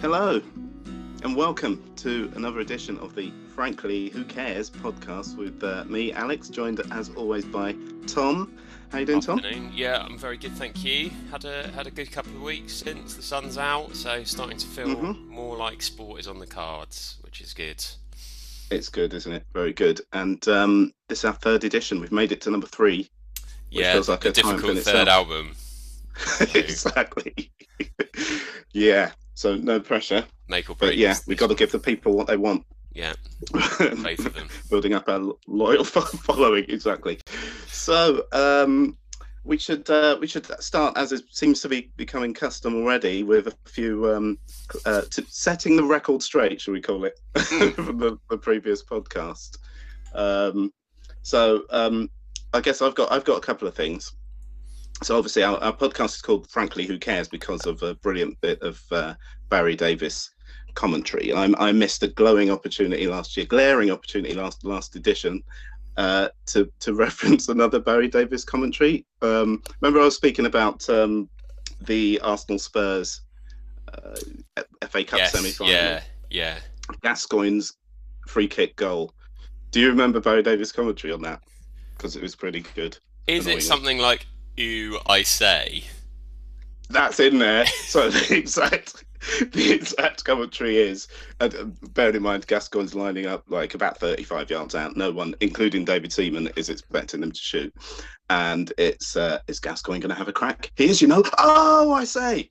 Hello, and welcome to another edition of the Frankly Who Cares podcast with uh, me, Alex, joined as always by Tom. How you doing, Tom? Yeah, I'm very good, thank you. Had a had a good couple of weeks since the sun's out, so starting to feel Mhm. more like sport is on the cards, which is good. It's good, isn't it? Very good. And um, this is our third edition. We've made it to number three. Which yeah, feels like the a difficult third itself. album. exactly. yeah. So no pressure, Make or break. but yeah, we've got to give the people what they want. Yeah, both of them. building up our loyal following exactly so um we should uh, we should start as it seems to be becoming custom already with a few um uh, to setting the record straight shall we call it from the, the previous podcast um so um i guess i've got i've got a couple of things so obviously our, our podcast is called frankly who cares because of a brilliant bit of uh, barry davies commentary. I, I missed a glowing opportunity last year, glaring opportunity last last edition, uh, to to reference another Barry Davies commentary. Um, remember, I was speaking about um, the Arsenal Spurs uh, FA Cup yes, semi final, yeah, yeah. Gascoigne's free kick goal. Do you remember Barry Davies commentary on that? Because it was pretty good. Is it something like "Ooh, I say"? That's in there. So the exact the exact commentary is, and uh, bearing in mind Gascoigne's lining up like about 35 yards out. No one, including David Seaman, is expecting them to shoot. And it's uh, is Gascoigne going to have a crack? He is, you know. Oh, I say,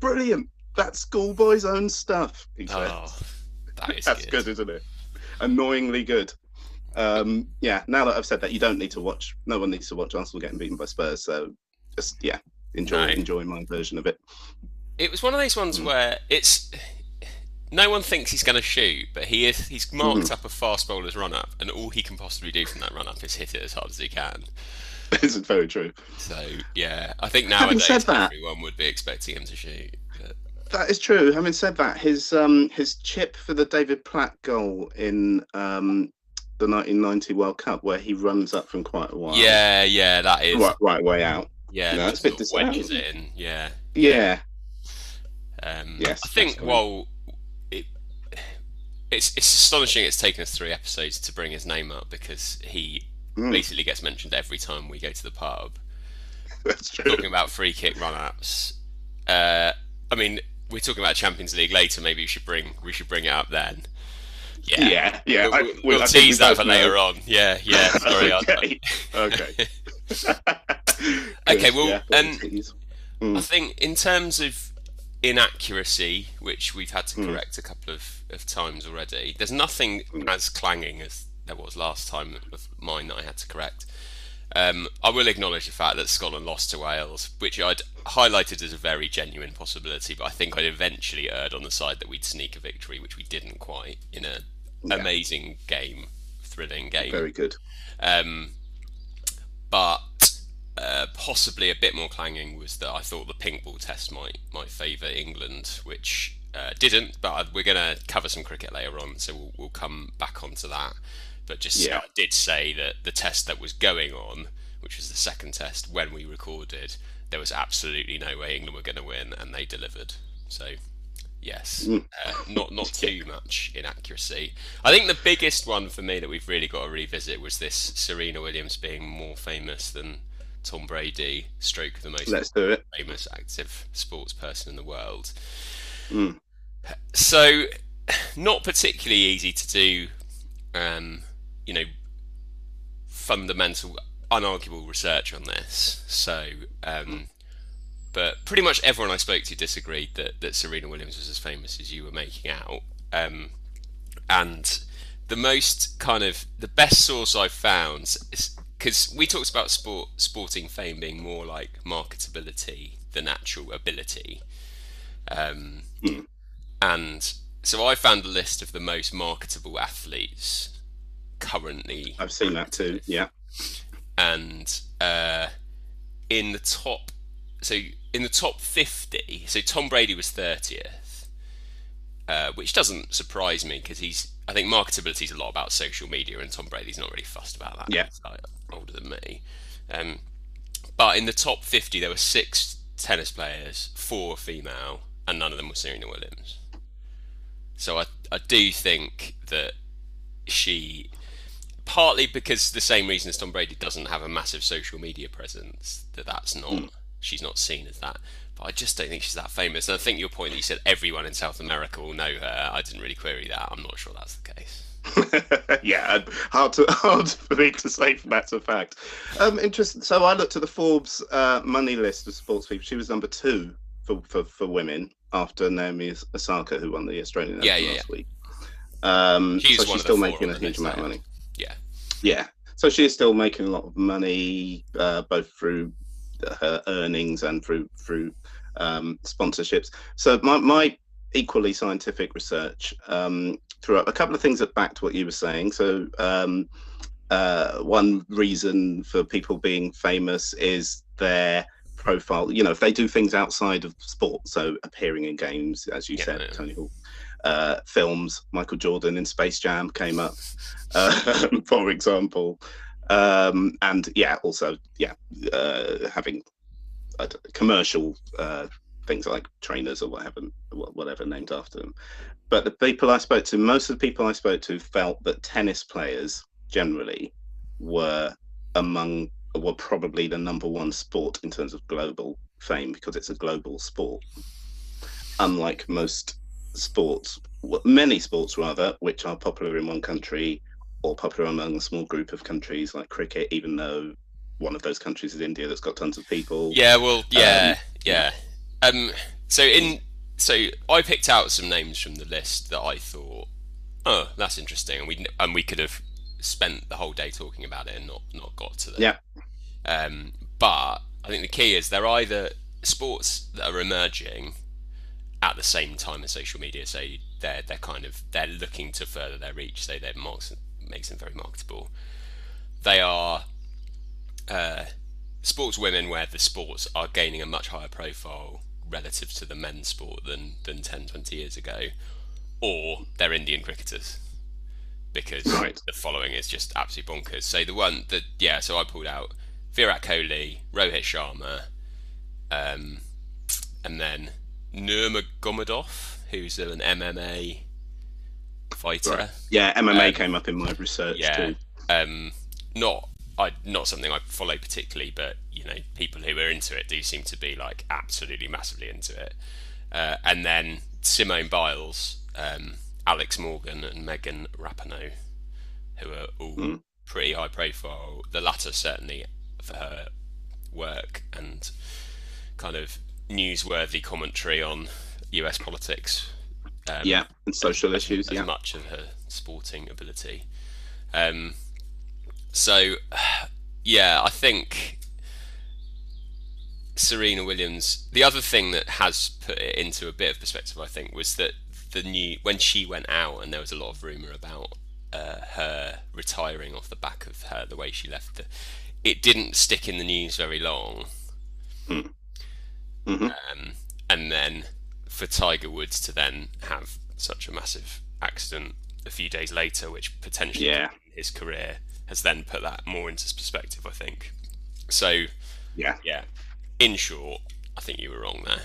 brilliant. That's schoolboy's own stuff. He said. Oh, that is That's good. isn't it? Annoyingly good. Um, yeah. Now that I've said that, you don't need to watch. No one needs to watch Arsenal getting beaten by Spurs. So just yeah, enjoy No. enjoy my version of it. It was one of those ones Mm. where it's no one thinks he's going to shoot, but he is. He's marked Mm-hmm. up a fast bowler's run up, and all he can possibly do from that run up is hit it as hard as he can. This is very true. So yeah, I think nowadays said that- everyone would be expecting him to shoot. But, That is true. Having said that, his um his chip for the David Platt goal in um the 1990 World Cup, where he runs up from quite a while, yeah, yeah, that is. right, right way out. Yeah, No, that it's a bit wedges it in. Yeah. Yeah, Um, Yes, I think well, it, it's it's astonishing. It's taken us three episodes to bring his name up because he Mm. basically gets mentioned every time we go to the pub. that's true. talking about free kick run-ups. Uh, I mean, we're talking about Champions League later. Maybe we should bring we should bring it up then. Yeah, Yeah, yeah. We'll, I- we'll- we- we'll I tease that for know. later on. Yeah, yeah. Sorry. I- okay. okay. Okay, well, yeah, um, tease. I think in terms of inaccuracy, which we've had Hmm. to correct a couple of, of times already, there's nothing Hmm. as clanging as there was last time of mine that I had to correct. Um, I will acknowledge the fact that Scotland lost to Wales, which I'd highlighted as a very genuine possibility, but I think I'd eventually erred on the side that we'd sneak a victory, which we didn't quite in a Yeah. amazing game, thrilling game. very good. Um, but uh, possibly a bit more clanging was that I thought the pink ball test might might favour England, which uh, didn't. But we're going to cover some cricket later on, so we'll, we'll come back onto that. But just Yeah. I did say that the test that was going on, which was the second test when we recorded, there was absolutely no way England were going to win, and they delivered. So. Yes, Mm. uh, not not too much inaccuracy. I think the biggest one for me that we've really got to revisit was this Serena Williams being more famous than Tom Brady, stroke the most Let's do it. famous active sports person in the world. Mm. So, not particularly easy to do, um, you know, fundamental, unarguable research on this. So, um, but pretty much everyone I spoke to disagreed that, that Serena Williams was as famous as you were making out. Um, and the most kind of the best source I've found is because we talked about sport sporting fame being more like marketability than actual ability. Um, Hmm. And so I found a list of the most marketable athletes currently I've seen that too. Yeah. and uh, in the top so in the top 50 so tom brady was 30th uh, which doesn't surprise me because he's i think marketability is a lot about social media and tom brady's not really fussed about that Yeah. he's like older than me um, but in the top 50 there were six tennis players four female and none of them were Serena Williams. So I I do think that she partly because the same reason as Tom Brady doesn't have a massive social media presence that that's not mm. She's not seen as that. But I just don't think she's that famous. And I think your point that you said everyone in South America will know her. I didn't really query that. I'm not sure that's the case. yeah, hard to hard for me to say for matter of fact. Um, interesting. So I looked at the Forbes uh, money list of sports people. She was number two for, for, for women after Naomi Osaka, who won the Australian yeah, Open yeah, last yeah. week. Um, she's so she's still making a huge amount of money. Yeah, yeah. So she is still making a lot of money, uh, both through her earnings and through through um, sponsorships. So my my equally scientific research um, threw up a couple of things that backed what you were saying. So um, uh, one reason for people being famous is their profile. You know, if they do things outside of sport, so appearing in games, as you yeah, said. Tony Hawk. Uh, films, Michael Jordan in Space Jam came up, uh, for example, um, and yeah, also yeah, uh, having commercial uh, things like trainers or whatever, whatever named after them. But the people I spoke to, most of the people I spoke to felt that tennis players generally were among, were probably the number one sport in terms of global fame because it's a global sport. Unlike most sports, many sports rather, which are popular in one country or popular among a small group of countries like cricket, even though one of those countries is India that's got tons of people. Yeah, well, yeah, um, yeah. Um, so in so I picked out some names from the list that I thought, oh, that's interesting, and we and we could have spent the whole day talking about it and not not got to them. Yeah. Um, but I think the key is they're either sports that are emerging at the same time as social media. So they're they're kind of they're looking to further their reach. So that marks makes them very marketable. They are uh, sports women where the sports are gaining a much higher profile relative to the men's sport than than 10 20 years ago or they're indian cricketers because right. the following is just absolutely bonkers so the one that yeah so i pulled out virat kohli rohit sharma um, and then nurmagomedov who's an mma fighter right. yeah mma um, came up in my research yeah too. um not I not something I follow particularly, but you know, people who are into it do seem to be like absolutely massively into it. Uh, and then Simone Biles, um, Alex Morgan, and Megan Rapinoe, who are all mm. pretty high profile. The latter certainly for her work and kind of newsworthy commentary on U.S. politics. Um, yeah, and social as, issues. As yeah. much of her sporting ability. Um, so, yeah, I think Serena Williams. The other thing that has put it into a bit of perspective, I think, was that the new when she went out and there was a lot of rumor about uh, her retiring off the back of her the way she left. The, it didn't stick in the news very long. Mm. Mm-hmm. Um, and then for Tiger Woods to then have such a massive accident a few days later, which potentially yeah. his career, has then put that more into perspective, I think. So, yeah, yeah. In short, I think you were wrong there.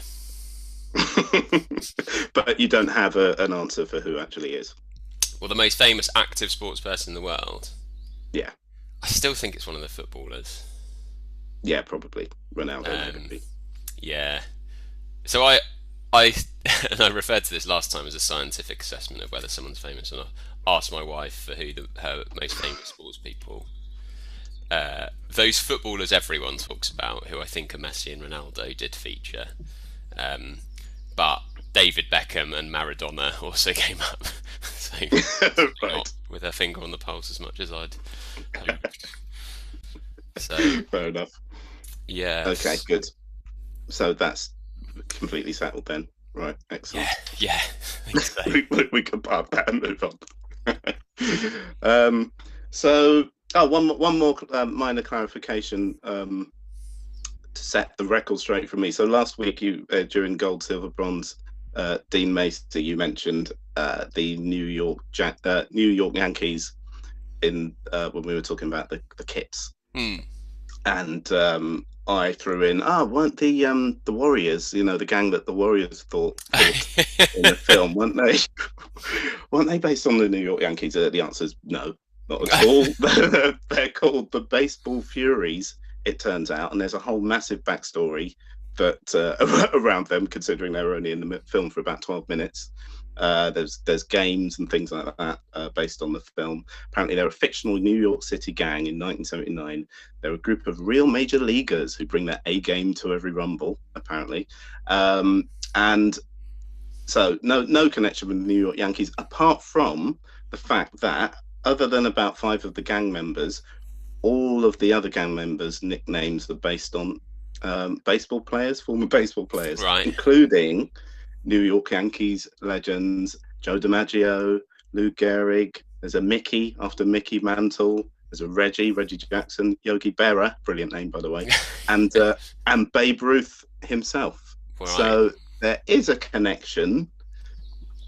but you don't have a, an answer for who actually is. Well, the most famous active sports person in the world. Yeah. I still think it's one of the footballers. Yeah, probably Ronaldo. Um, yeah. So I, I, and I referred to this last time as a scientific assessment of whether someone's famous or not asked my wife for who the, her most famous sports people. Uh, those footballers everyone talks about, who I think are Messi and Ronaldo, did feature. Um, but David Beckham and Maradona also came up. so right. not with her finger on the pulse as much as I'd hoped. So fair enough. Yeah. Okay, good. So that's completely settled then. Right, excellent. Yeah, yeah. So. we, we can park that and move on. um, so, oh, one one more um, minor clarification um, to set the record straight for me. So last week, you uh, during gold, silver, bronze, uh, Dean Macy, you mentioned uh, the New York ja- uh, New York Yankees in uh, when we were talking about the, the kits. Mm. And um, I threw in, ah, weren't the um the Warriors, you know, the gang that the Warriors thought, thought in the film, weren't they? weren't they based on the New York Yankees? Uh, the answer is no, not at all. They're called the Baseball Furies, it turns out, and there's a whole massive backstory that uh, around them, considering they were only in the film for about 12 minutes. Uh, there's there's games and things like that uh, based on the film. Apparently, they're a fictional New York City gang in 1979. They're a group of real major leaguers who bring their A game to every rumble. Apparently, um, and so no no connection with the New York Yankees apart from the fact that other than about five of the gang members, all of the other gang members' nicknames are based on um, baseball players, former baseball players, right. including New York Yankees legends Joe DiMaggio, Lou Gehrig. There's a Mickey after Mickey Mantle. There's a Reggie, Reggie Jackson, Yogi Berra, brilliant name by the way, and uh, and Babe Ruth himself. Right. So there is a connection,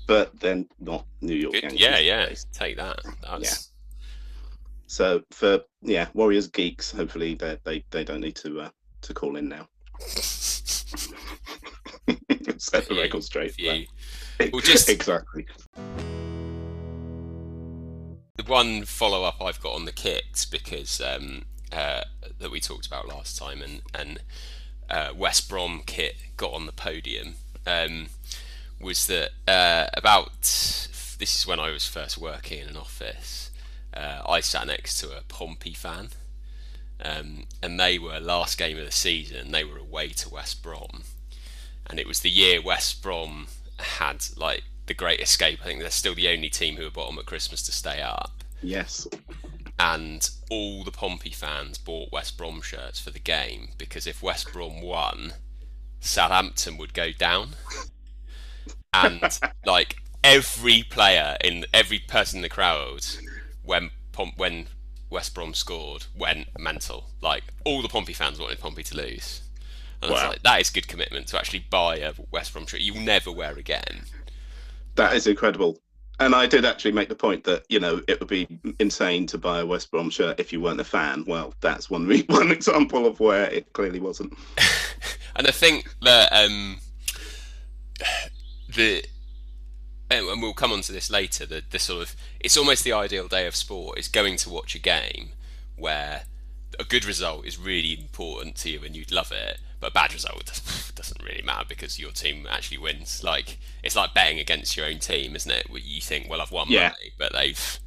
but then not New York Good. Yankees. Yeah, yeah, take that. That's... Yeah. So for yeah, Warriors geeks, hopefully they they they don't need to uh, to call in now. Set the record straight. Well, just exactly. The one follow up I've got on the kicks because um, uh, that we talked about last time, and and uh, West Brom kit got on the podium um, was that uh, about this is when I was first working in an office. Uh, I sat next to a Pompey fan, um, and they were last game of the season. They were away to West Brom, and it was the year West Brom had like the Great Escape. I think they're still the only team who were bottom at Christmas to stay up. Yes. And all the Pompey fans bought West Brom shirts for the game because if West Brom won, Southampton would go down. And like every player in every person in the crowd when when West Brom scored went mental. Like all the Pompey fans wanted Pompey to lose. Wow. like, that is good commitment to actually buy a West Brom shirt you'll never wear again. That is incredible. And I did actually make the point that you know it would be insane to buy a West Brom shirt if you weren't a fan. Well, that's one one example of where it clearly wasn't. and I think that um, the and we'll come on to this later. The the sort of it's almost the ideal day of sport is going to watch a game where a good result is really important to you and you'd love it, but bad result doesn't really matter because your team actually wins. Like it's like betting against your own team, isn't it? You think, well, I've won yeah. money, but they've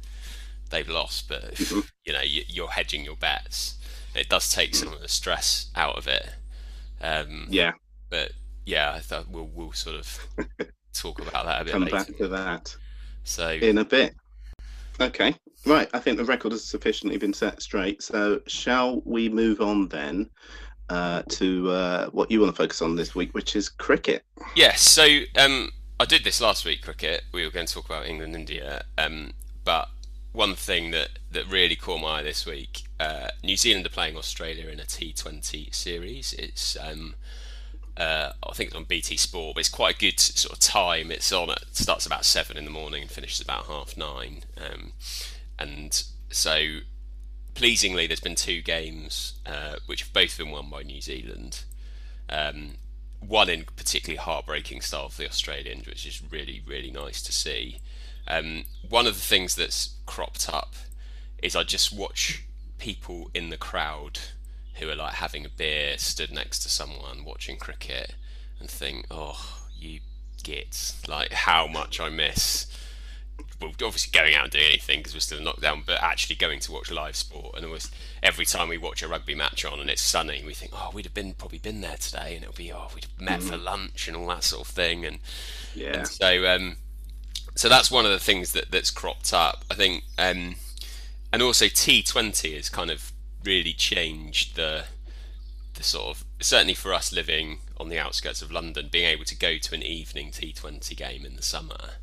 they've lost. But mm-hmm. you know, you, are hedging your bets. It does take some of the stress out of it. Um, yeah. But yeah, I thought we'll we'll sort of talk about that a bit. Come later. back to that. So in a bit. Okay. Right. I think the record has sufficiently been set straight. So shall we move on then? Uh, to uh, what you want to focus on this week, which is cricket. Yes, so um, I did this last week, cricket. We were going to talk about England, India, um, but one thing that, that really caught my eye this week, uh, New Zealand are playing Australia in a T20 series. It's um, uh, I think it's on BT Sport, but it's quite a good sort of time. It's on it starts about seven in the morning and finishes about half nine. Um, and so pleasingly, there's been two games uh, which have both been won by New Zealand. Um, one in particularly heartbreaking style for the Australians, which is really, really nice to see. Um, one of the things that's cropped up is I just watch people in the crowd who are like having a beer, stood next to someone watching cricket, and think, oh, you gits, like how much I miss well, obviously going out and doing anything because we're still in lockdown, but actually going to watch live sport. And always, every time we watch a rugby match on and it's sunny, we think, oh, we'd have been probably been there today, and it'll be, oh, we'd have met mm. for lunch and all that sort of thing. And yeah, and so um, so that's one of the things that that's cropped up. I think, um, and also T20 has kind of really changed the the sort of certainly for us living on the outskirts of London, being able to go to an evening T20 game in the summer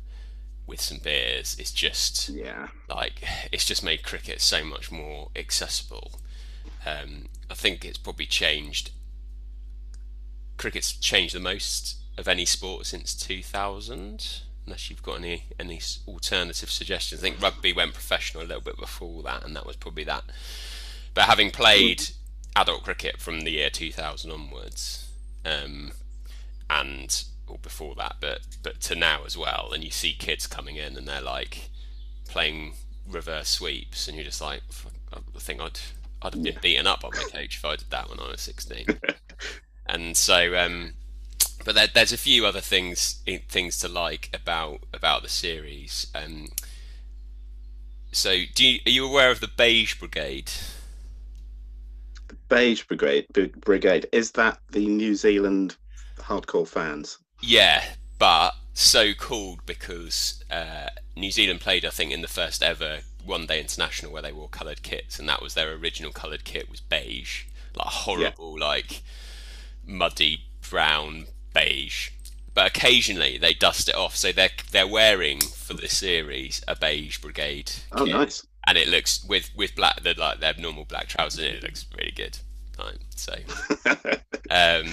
with some beers it's just yeah. like it's just made cricket so much more accessible. Um, I think it's probably changed cricket's changed the most of any sport since 2000 unless you've got any any alternative suggestions. I think rugby went professional a little bit before that and that was probably that. But having played adult cricket from the year 2000 onwards, um, and or before that, but but to now as well. And you see kids coming in and they're like playing reverse sweeps, and you're just like, I think I'd I'd have been beaten up on my coach if I did that when I was 16. and so, um, but there, there's a few other things things to like about about the series. Um, so, do you, are you aware of the Beige Brigade? The Beige Brigade Brigade is that the New Zealand hardcore fans? Yeah, but so called because uh, New Zealand played, I think, in the first ever one day international where they wore coloured kits, and that was their original coloured kit was beige, like horrible, yeah. like muddy brown beige. But occasionally they dust it off, so they're they're wearing for the series a beige brigade. Oh, kit, nice! And it looks with with black, the like their normal black trousers. It looks really good. So, um,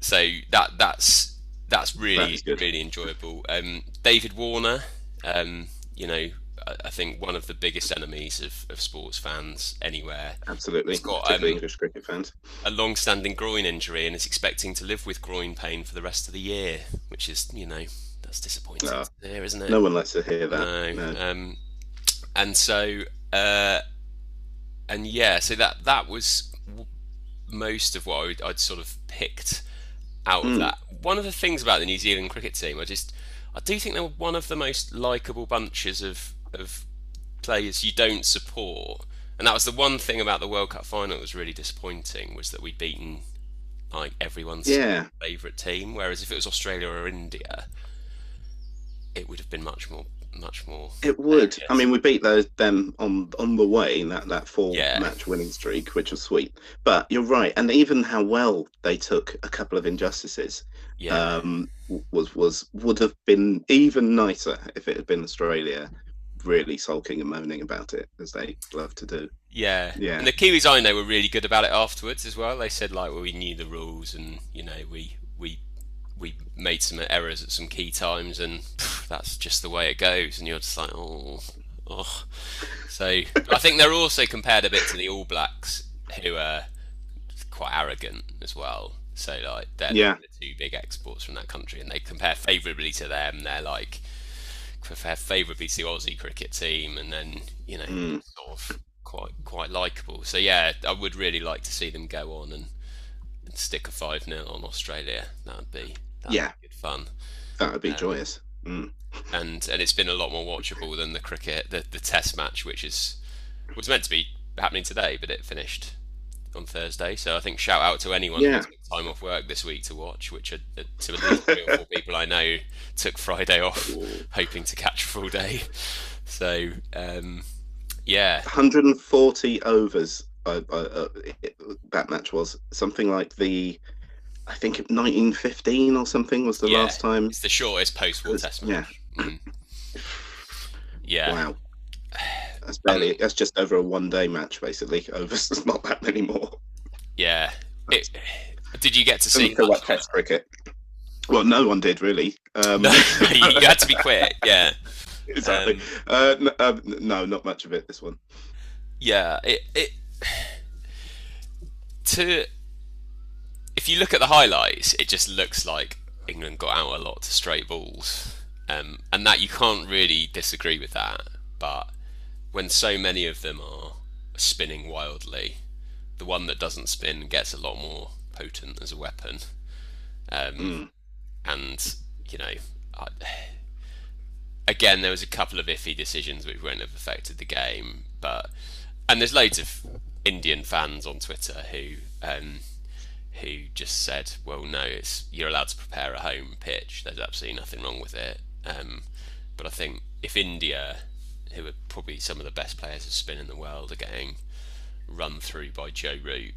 so that that's that's really really enjoyable. Um, David Warner, um, you know, I think one of the biggest enemies of, of sports fans anywhere. Absolutely, he's got um, English cricket fans. A long-standing groin injury and is expecting to live with groin pain for the rest of the year, which is you know that's disappointing to hear, isn't it? No one likes to hear that. No. no. Um, and so, uh, and yeah, so that that was most of what I'd, I'd sort of picked out of hmm. that. One of the things about the New Zealand cricket team, I just I do think they were one of the most likable bunches of of players you don't support. And that was the one thing about the World Cup final that was really disappointing was that we'd beaten like everyone's yeah. favourite team. Whereas if it was Australia or India, it would have been much more much more. It would. I mean, we beat those them on on the way in that that four yeah. match winning streak, which was sweet. But you're right, and even how well they took a couple of injustices, yeah. um, was was would have been even nicer if it had been Australia really sulking and moaning about it as they love to do. Yeah, yeah. And the Kiwis I know were really good about it afterwards as well. They said like, well, we knew the rules, and you know, we we we made some errors at some key times, and that's just the way it goes. And you're just like, oh, oh. So I think they're also compared a bit to the All Blacks, who are quite arrogant as well. So like they're yeah. the two big exports from that country, and they compare favourably to them. They're like compare favourably to the Aussie cricket team, and then you know mm. sort of quite quite likable. So yeah, I would really like to see them go on and, and stick a five 0 on Australia. That would be that'd yeah be good fun. That would be um, joyous. Mm. And and it's been a lot more watchable than the cricket, the the Test match, which is was meant to be happening today, but it finished on Thursday. So I think shout out to anyone yeah. who took time off work this week to watch, which are, uh, to at least three or four people I know took Friday off, hoping to catch a full day. So um, yeah, 140 overs. Uh, uh, uh, that match was something like the. I think 1915 or something was the yeah, last time. It's the shortest post-war test match. Yeah. Mm. yeah. Wow. That's barely. Um, that's just over a one-day match, basically. Over. There's not that many more. Yeah. It, did you get to see much Test cricket? Well, no one did really. Um, you had to be quick. Yeah. Exactly. Um, uh, n- uh, no, not much of it. This one. Yeah. It. It. To. If you look at the highlights, it just looks like England got out a lot to straight balls, um, and that you can't really disagree with that. But when so many of them are spinning wildly, the one that doesn't spin gets a lot more potent as a weapon. Um, mm. And you know, I, again, there was a couple of iffy decisions which wouldn't have affected the game, but and there's loads of Indian fans on Twitter who um, who just said, "Well, no, it's you're allowed to prepare a home pitch. There's absolutely nothing wrong with it." Um, but I think if India who are probably some of the best players of spin in the world, are getting run through by Joe Root.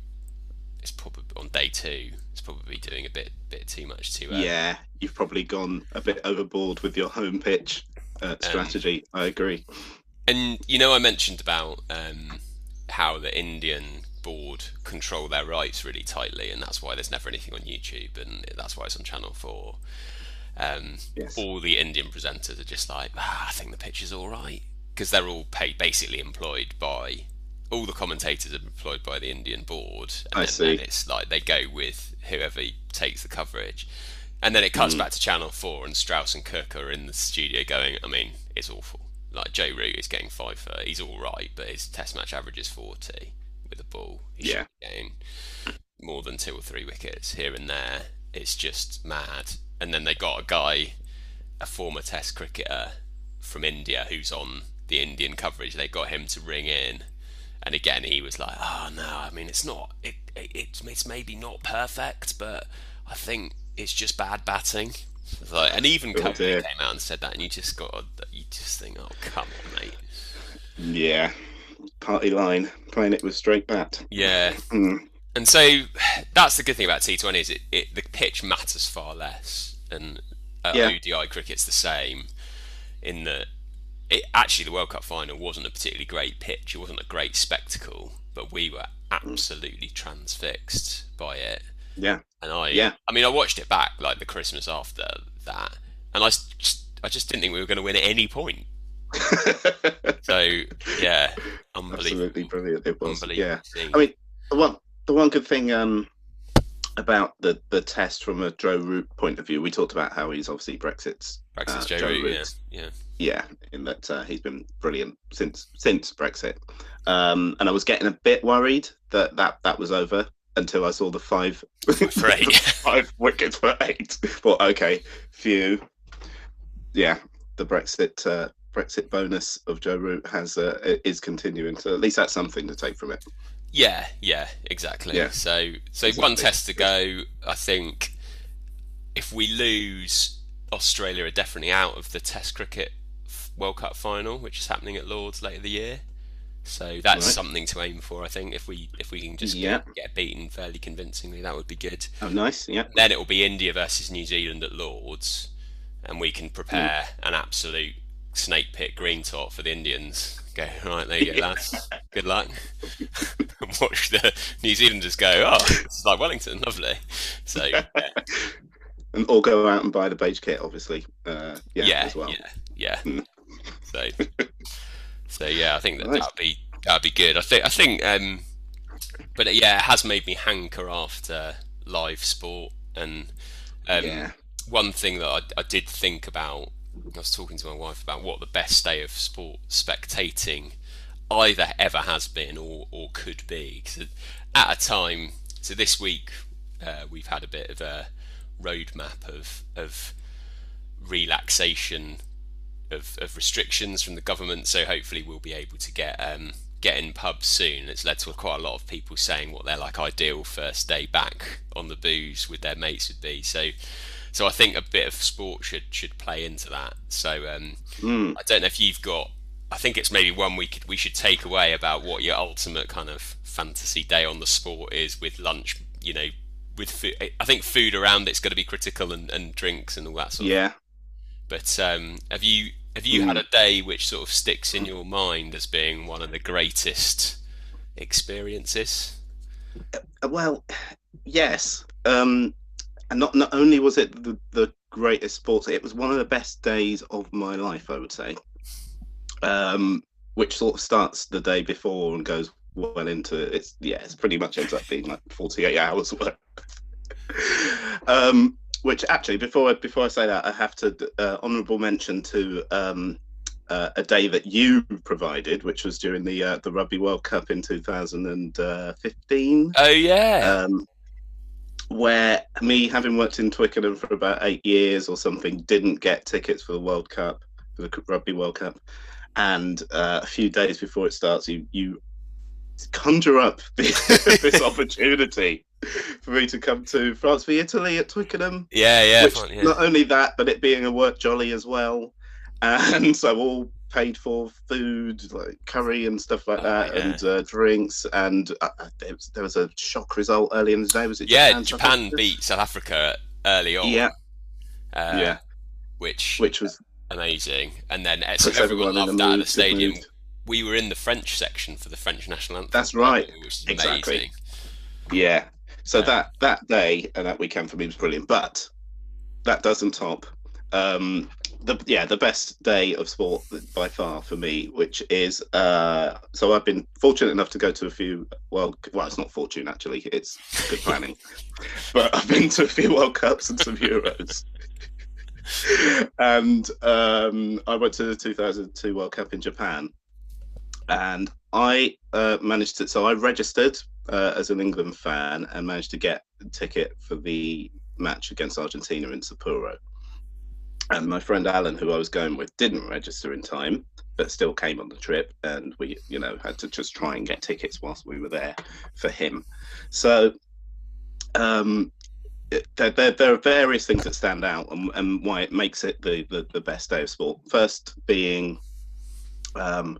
It's probably on day two. It's probably doing a bit bit too much too early. Yeah, you've probably gone a bit overboard with your home pitch uh, um, strategy. Um, I agree. And you know, I mentioned about um, how the Indian board control their rights really tightly, and that's why there's never anything on YouTube, and that's why it's on Channel Four. Um, yes. All the Indian presenters are just like, ah, I think the pitch is all right because they're all paid basically employed by all the commentators are employed by the Indian board, and I then, see. then it's like they go with whoever takes the coverage, and then it cuts Mm. back to Channel Four, and Strauss and Cook are in the studio going. I mean, it's awful. Like Joe Root is getting five for. He's all right, but his Test match average is forty with a ball. He Yeah. should be getting more than two or three wickets here and there. It's just mad. And then they got a guy, a former Test cricketer from India, who's on the Indian coverage. They got him to ring in, and again he was like, "Oh no, I mean it's not. It, it it's it's maybe not perfect, but I think it's just bad batting." Like, and even Oh, came out and said that, and you just got, you just think, "Oh come on, mate." Yeah. Party line, playing it with straight bat. Yeah, Mm. and so that's the good thing about T20 is it, it the pitch matters far less, and uh, Yeah. ODI cricket's the same in that it actually the World Cup final wasn't a particularly great pitch, it wasn't a great spectacle, but we were absolutely transfixed by it. Yeah. And I, Yeah. I mean, I watched it back like the Christmas after that, and I just, I just didn't think we were going to win at any point. So yeah, unbelievable, Absolutely brilliant it was. Yeah. I mean, the one the one good thing um about the the test from a Joe Root point of view, we talked about how he's obviously Brexit's Brexit's uh, Joe Joe Root, yeah, yeah. yeah, in that uh, he's been brilliant since since Brexit. Um, and I was getting a bit worried that that, that was over until I saw the five For eight. five wickets for eight. Well, okay, few. Yeah, the Brexit uh, Brexit bonus of Joe Root has uh, is continuing, so at least that's something to take from it. Yeah, yeah, exactly. Yeah. So, so Exactly. one test to go. I think if we lose, Australia are definitely out of the Test cricket World Cup final, which is happening at Lords later the year. So that's Right. something to aim for. I think if we if we can just Yeah. get, get beaten fairly convincingly, that would be good. Oh, nice. Yeah. Then it will be India versus New Zealand at Lords, and we can prepare an absolute snake pit green top for the Indians. Go right there, you go, lads. Good luck. and watch the New Zealanders go. Oh, it's like Wellington, lovely. So yeah, and or go out and buy the beige kit, obviously. Uh, yeah, yeah, as well. yeah, yeah. Mm. So, so yeah, I think that Nice. that'd be that'd be good. I think I think, um, but yeah, it has made me hanker after live sport and um, yeah. one thing that I, I did think about, I was talking to my wife about what the best day of sport spectating either ever has been or, or could be. at a time, so this week uh, we've had a bit of a roadmap of of relaxation of, of restrictions from the government. So hopefully we'll be able to get um, get in pubs soon. It's led to quite a lot of people saying what their like ideal first day back on the booze with their mates would be. So so I think a bit of sport should should play into that. So um, Mm. I don't know if you've got. I think it's maybe one we could we should take away about what your ultimate kind of fantasy day on the sport is with lunch. You know, with food. I think food around it's going to be critical and, and drinks and all that sort of Yeah. but um, have you have you had a day which sort of sticks in your mind as being one of the greatest experiences? Uh, Well, yes. Um, and not not only was it the, the greatest sports, it was one of the best days of my life, I would say. Um, which sort of starts the day before and goes well into it's yeah, it's pretty much ends up being like forty eight hours work. um, which actually, before I, before I say that, I have to uh, honourable mention to um, uh, a day that you provided, which was during the uh, the Rugby World Cup in 2015 Oh yeah, um, where me having worked in Twickenham for about eight years or something didn't get tickets for the World Cup, for the Rugby World Cup, and uh, a few days before it starts, you you conjure up this opportunity for me to come to France for Italy at Twickenham. yeah, yeah, which, yeah. Not only that, but it being a work jolly as well, and so all paid for food like curry and stuff like Oh, that, yeah. and uh, drinks. And uh, uh, there, was, there was a shock result early in the day. Was it? yeah, Japan, Japan beat South Africa early on. Yeah, uh, yeah, which which was amazing. And then uh, so everyone everyone loved that at the stadium. mood. We were in the French section for the French national anthem. That's right, which exactly. amazing. Yeah. So that that day and that weekend for me was brilliant. But that doesn't top um, the yeah the best day of sport by far for me, which is uh, so I've been fortunate enough to go to a few well well it's not fortune actually it's good planning, but I've been to a few World Cups and some Euros. and um, I went to the 2002 World Cup in Japan, and I uh, managed to. So I registered uh, as an England fan and managed to get a ticket for the match against Argentina in Sapporo. And my friend Alan, who I was going with, didn't register in time, but still came on the trip, and we, you know, had to just try and get tickets whilst we were there for him. So, um, there, there, there, are various things that stand out and, and why it makes it the, the, the, best day of sport. First being um,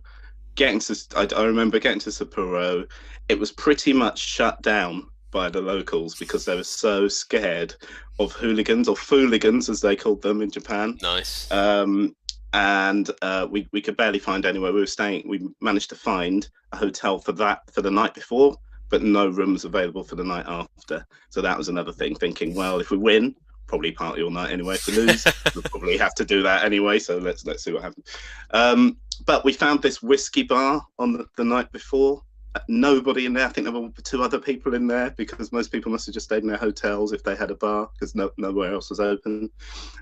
getting to, I, I, remember getting to Sapporo, it was pretty much shut down by the locals because they were so scared of hooligans or fooligans as they called them in Japan. Nice. Um, and uh, we we could barely find anywhere. We were staying. We managed to find a hotel for that for the night before, but no rooms available for the night after. So that was another thing. Thinking, well, if we win, probably party all night anyway. If we lose, we'll probably have to do that anyway. So let's let's see what happens. Um, but we found this whiskey bar on the, the night before. Nobody in there. I think there were two other people in there because most people must have just stayed in their hotels if they had a bar because no, nowhere else was open.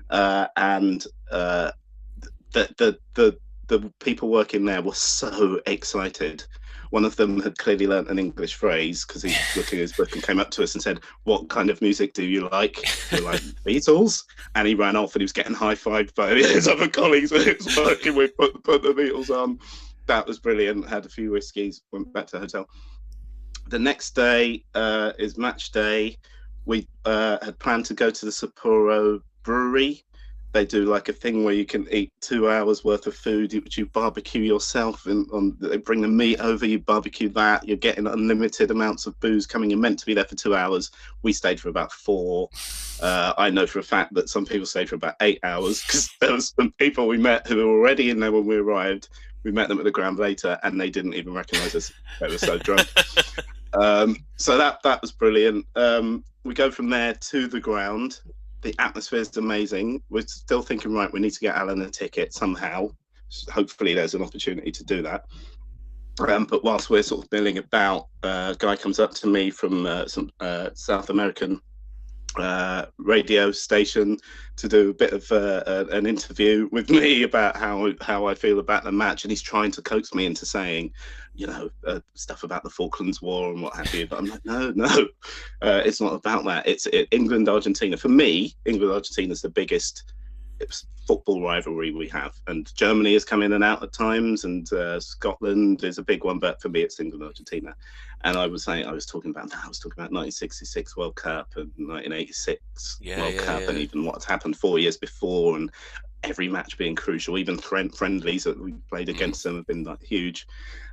Uh, and uh, the, the the the people working there were so excited one of them had clearly learnt an English phrase because he's looking at his book and came up to us and said, "What kind of music do you like?" We're like Beatles, and he ran off and he was getting high fived by his other colleagues when he was working with put, put the Beatles on. That was brilliant. Had a few whiskies, went back to the hotel. The next day uh, is match day. We uh, had planned to go to the Sapporo brewery they do like a thing where you can eat two hours worth of food, which you barbecue yourself, and on, they bring the meat over, you barbecue that. You're getting unlimited amounts of booze coming. You're meant to be there for two hours. We stayed for about four. Uh, I know for a fact that some people stayed for about eight hours because there was some people we met who were already in there when we arrived. We met them at the ground later, and they didn't even recognise us. They were so drunk. Um, so that that was brilliant. Um, we go from there to the ground, the atmosphere is amazing. We're still thinking, right, we need to get Alan a ticket somehow. Hopefully, there's an opportunity to do that. Um, but whilst we're sort of milling about, uh, a guy comes up to me from uh, some uh, South American uh, radio station to do a bit of uh, an interview with me about how how I feel about the match, and he's trying to coax me into saying, you know, uh, stuff about the Falklands War and what have you. But I'm like, no, no, uh, it's not about that. It's it, England Argentina. For me, England Argentina is the biggest football rivalry we have, and Germany has come in and out at times, and uh, Scotland is a big one. But for me, it's England Argentina. And I was saying, I was talking about that. I was talking about 1966 World Cup and 1986 yeah, World yeah, Cup, yeah. and even what's happened four years before, and every match being crucial. Even friendlies that we played mm. against them have been like huge.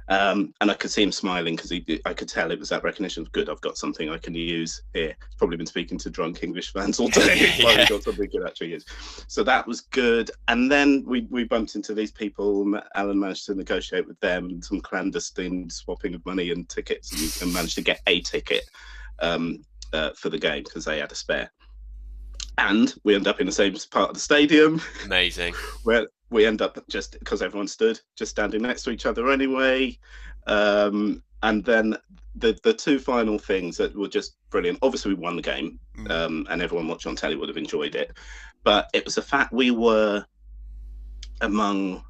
Um, and I could see him smiling because I could tell it was that recognition of good. I've got something I can use here. He's probably been speaking to drunk English fans all day. yeah. got something good actually use. So that was good. And then we we bumped into these people. Alan managed to negotiate with them some clandestine swapping of money and tickets, and, and managed to get a ticket um, uh, for the game because they had a spare and we end up in the same part of the stadium. Amazing. where we end up just because everyone stood just standing next to each other anyway. Um, and then the the two final things that were just brilliant. Obviously, we won the game, mm. um, and everyone watching on telly would have enjoyed it. But it was the fact we were among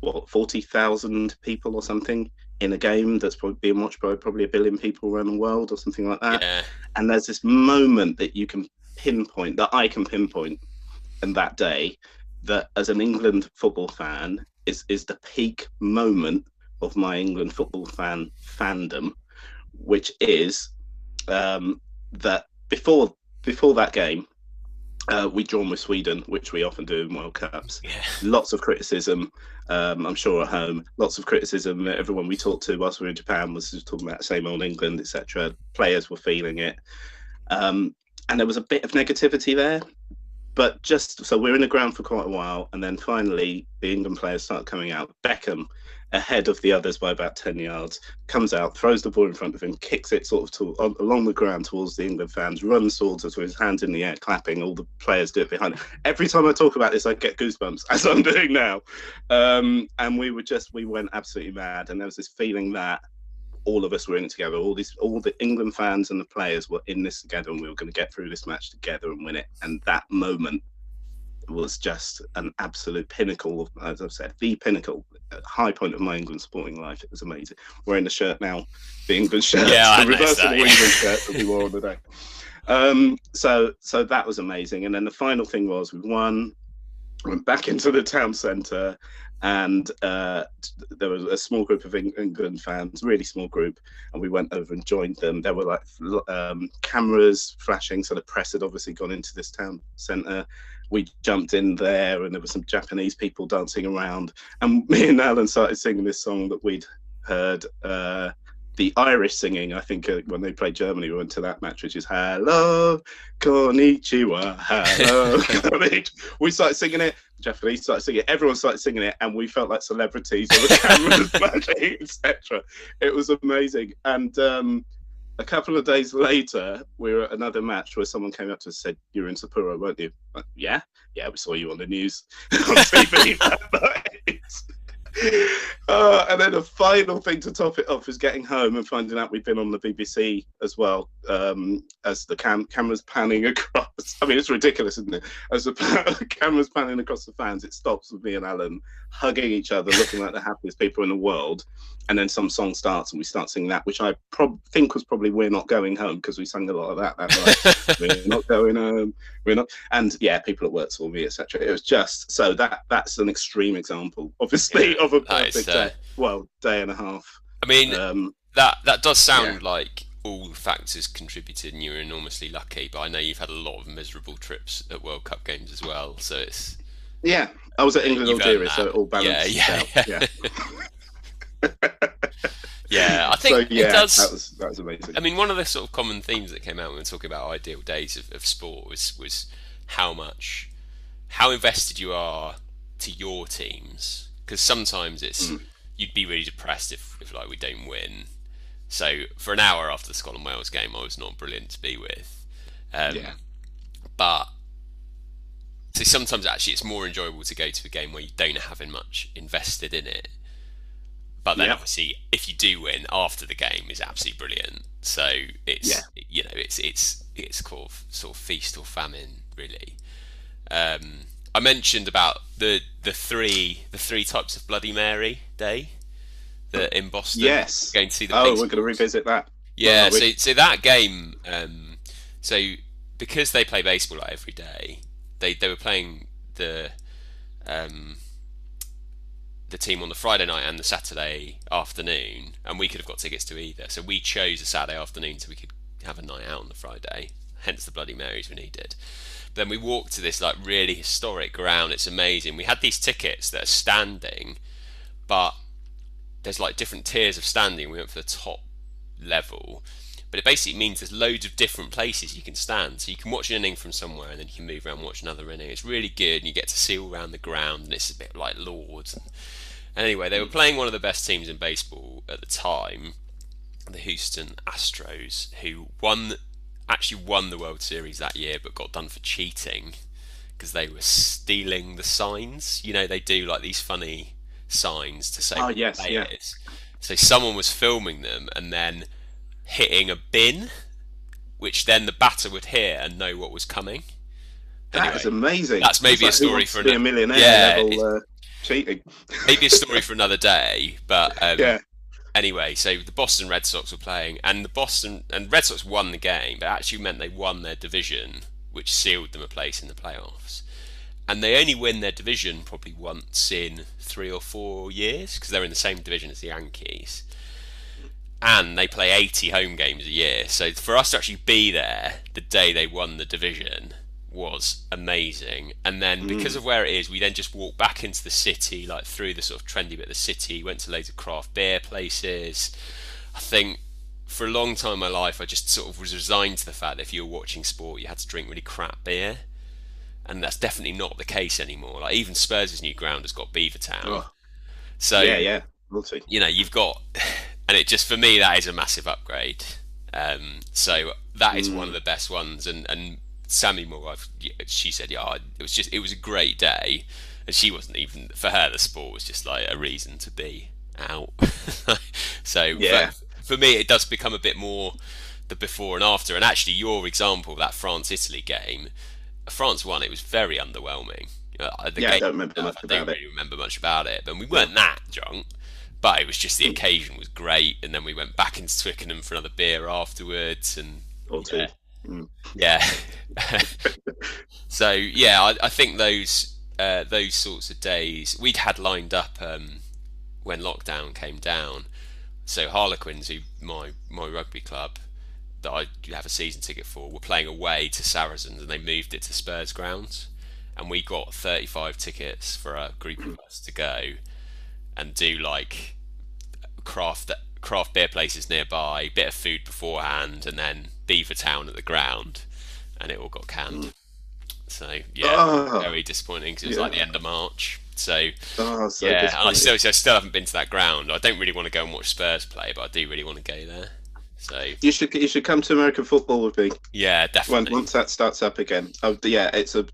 what forty thousand people or something in a game that's probably being watched by probably a billion people around the world or something like that. Yeah. And there's this moment that you can pinpoint, that I can pinpoint, in that day, that as an England football fan is is the peak moment of my England football fan fandom, which is um, that before before that game, uh, we drawn with Sweden, which we often do in World Cups. Yeah. Lots of criticism, um, I'm sure at home. Lots of criticism. Everyone we talked to whilst we were in Japan was just talking about same old England, etc. Players were feeling it, um, and there was a bit of negativity there but just so we're in the ground for quite a while, and then finally the England players start coming out. Beckham ahead of the others by about 10 yards, comes out, throws the ball in front of him, kicks it sort of to, on, along the ground towards the England fans, runs towards us with his hands in the air, clapping. All the players do it behind him. Every time I talk about this, I get goosebumps, as I'm doing now. Um, and we were just, we went absolutely mad. And there was this feeling that all of us were in it together. All these, all the England fans and the players were in this together, and we were going to get through this match together and win it. And that moment was just an absolute pinnacle, of, as I've said, the pinnacle, high point of my England sporting life. It was amazing. Wearing the shirt now, the England shirt, yeah, the reverse of the England shirt that we wore on the day. Um, so, so that was amazing. And then the final thing was we won, went back into the town centre, and uh, there was a small group of England fans, really small group, and we went over and joined them. There were like um, cameras flashing, so the press had obviously gone into this town centre we jumped in there and there were some Japanese people dancing around. And me and Alan started singing this song that we'd heard. Uh, the Irish singing, I think, uh, when they played Germany, we went to that match, which is Hello, Konnichiwa, Hello, We started singing it, Japanese started singing it, everyone started singing it, and we felt like celebrities. Were cameras flashing, etc. It was amazing. And um, a couple of days later, we were at another match where someone came up to us and said, You're in Sapporo, weren't you? Like, yeah, yeah, we saw you on the news on TV that night. Uh, and then the final thing to top it off is getting home and finding out we've been on the BBC as well um, as the cam- cameras panning across. I mean, it's ridiculous, isn't it? As the cameras panning across the fans, it stops with me and Alan hugging each other, looking like the happiest people in the world. And then some song starts and we start singing that, which I prob- think was probably "We're Not Going Home" because we sang a lot of that that night. we're not going home. We're not. And yeah, people at work saw me, etc. It was just so that that's an extreme example, obviously, yeah, of a perfect uh, day. Well, day and a half. I mean, um, that that does sound yeah. like all factors contributed, and you were enormously lucky. But I know you've had a lot of miserable trips at World Cup games as well, so it's yeah. I was at England Algeria, so it all balanced yeah, yeah, out. Yeah. yeah, I think so, yeah, it does. That was that was amazing. I mean, one of the sort of common themes that came out when we were talking about ideal days of, of sport was was how much how invested you are to your teams because sometimes it's mm. you'd be really depressed if, if like we don't win. So for an hour after the Scotland Wales game, I was not brilliant to be with. Um, yeah. But so sometimes actually it's more enjoyable to go to a game where you don't have much invested in it. But then yeah. obviously, if you do win after the game, is absolutely brilliant. So it's yeah. you know it's it's it's called sort of feast or famine really. Um, I mentioned about the the three the three types of Bloody Mary Day that in Boston. Yes, going to see the. Oh, we're going to revisit that. Yeah, so so that game. Um, so because they play baseball like every day, they they were playing the um, the team on the Friday night and the Saturday afternoon, and we could have got tickets to either. So we chose a Saturday afternoon so we could have a night out on the Friday. Hence the Bloody Marys we needed then we walked to this like really historic ground. It's amazing. We had these tickets that are standing, but there's like different tiers of standing. We went for the top level, but it basically means there's loads of different places you can stand. So you can watch an inning from somewhere, and then you can move around and watch another inning. It's really good, and you get to see all around the ground, and it's a bit like Lords. And, and anyway, they were hmm. playing one of the best teams in baseball at the time, the Houston Astros, who won actually won the World Series that year, but got done for cheating because they were stealing the signs. You know, they do like these funny signs to say oh, yes, yeah. So someone was filming them and then hitting a bin, which then the batter would hear and know what was coming. That is anyway, amazing. That's maybe like a story for another, a millionaire yeah, level, uh, cheating. maybe a story for another day, but um, yeah anyway, so the Boston Red Sox were playing, and the Boston and Red Sox won the game, but actually meant they won their division, which sealed them a place in the playoffs. And they only win their division probably once in three or four years because they're in the same division as the Yankees. And they play 80 home games a year. So for us to actually be there the day they won the division was amazing. And then mm. because of where it is, we then just walked back into the city, like through the sort of trendy bit of the city, went to loads of craft beer places. I think for a long time in my life, I just sort of was resigned to the fact that if you were watching sport, you had to drink really crap beer. And that's definitely not the case anymore. Like even Spurs' new ground has got Beavertown. Oh. So yeah, yeah. we'll see. you know, you've got, and it just for me that is a massive upgrade. Um, so that is one of the best ones. And and Sammy Moore, I've, she said, yeah, it was just it was a great day, and she wasn't even for her. The sport was just like a reason to be out. so Yeah. for, for me, it does become a bit more the before and after. And actually, your example that France Italy game, France won. It was very underwhelming. Uh, the Yeah, I don't remember I much don't about it. really remember much about it, but we weren't that drunk. But it was just the occasion was great, and then we went back into Twickenham for another beer afterwards, and Or two. yeah, yeah. so yeah, I, I think those uh, those sorts of days we'd had lined up um, when lockdown came down. So Harlequins, who my my rugby club that I have a season ticket for, were playing away to Saracens, and they moved it to Spurs grounds, and we got 35 tickets for a group of us to go and do like craft craft beer places nearby, bit of food beforehand, and then Beavertown at the ground, and it all got canned. So yeah, Oh. very disappointing because it was Yeah. like the end of March. So Oh, so yeah, and I still, I still haven't been to that ground. I don't really want to go and watch Spurs play, but I do really want to go there. So You should you should come to American football with me yeah, when, definitely. once that starts up again. Oh, yeah, it's a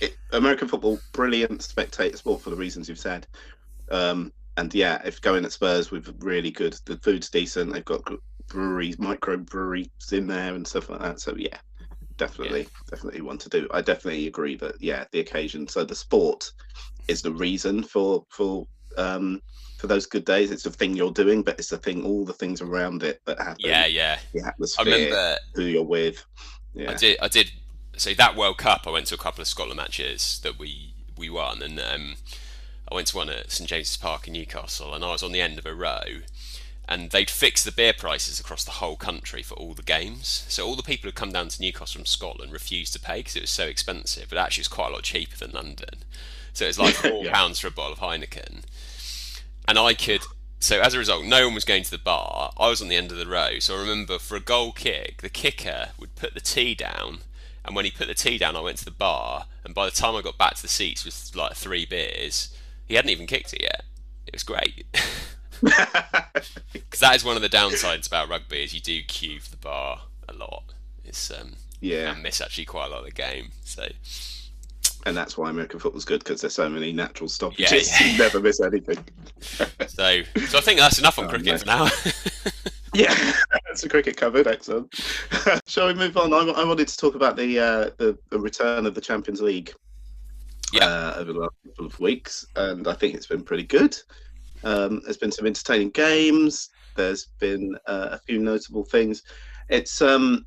it, American football brilliant spectator sport for the reasons you've said. Um, and yeah, if going at Spurs with really good, the food's decent. They've got breweries, micro breweries in there and stuff like that. So yeah, definitely, definitely want to do. I definitely agree that yeah, the occasion. So the sport is the reason for for um for those good days. It's the thing you're doing, but it's the thing, all the things around it that happen. Yeah, yeah. the I atmosphere, remember who you're with. Yeah, I did. I did. So that World Cup, I went to a couple of Scotland matches that we we won, and um, I went to one at St James's Park in Newcastle, and I was on the end of a row, and they'd fixed the beer prices across the whole country for all the games. So all the people who come down to Newcastle from Scotland refused to pay because it was so expensive, but actually it's quite a lot cheaper than London. So it was like four Yeah. pounds for a bottle of Heineken, and I could. So as a result, no one was going to the bar. I was on the end of the row, so I remember for a goal kick, the kicker would put the tee down, and when he put the tee down, I went to the bar, and by the time I got back to the seats with like three beers, he hadn't even kicked it yet. It was great. Because that is one of the downsides about rugby is you do queue for the bar a lot. It's um, yeah, I miss actually quite a lot of the game. So and that's why American football's good because there's so many natural stoppages. Yeah, yeah. You never miss anything. so so I think that's enough on Oh, cricket no. for now. Yeah, that's a cricket covered. Excellent. Shall we move on? I, I wanted to talk about the, uh, the the return of the Champions League. Yeah. Uh, over the last couple of weeks, and I think it's been pretty good. Um, there's been some entertaining games. There's been uh, a few notable things. It's um,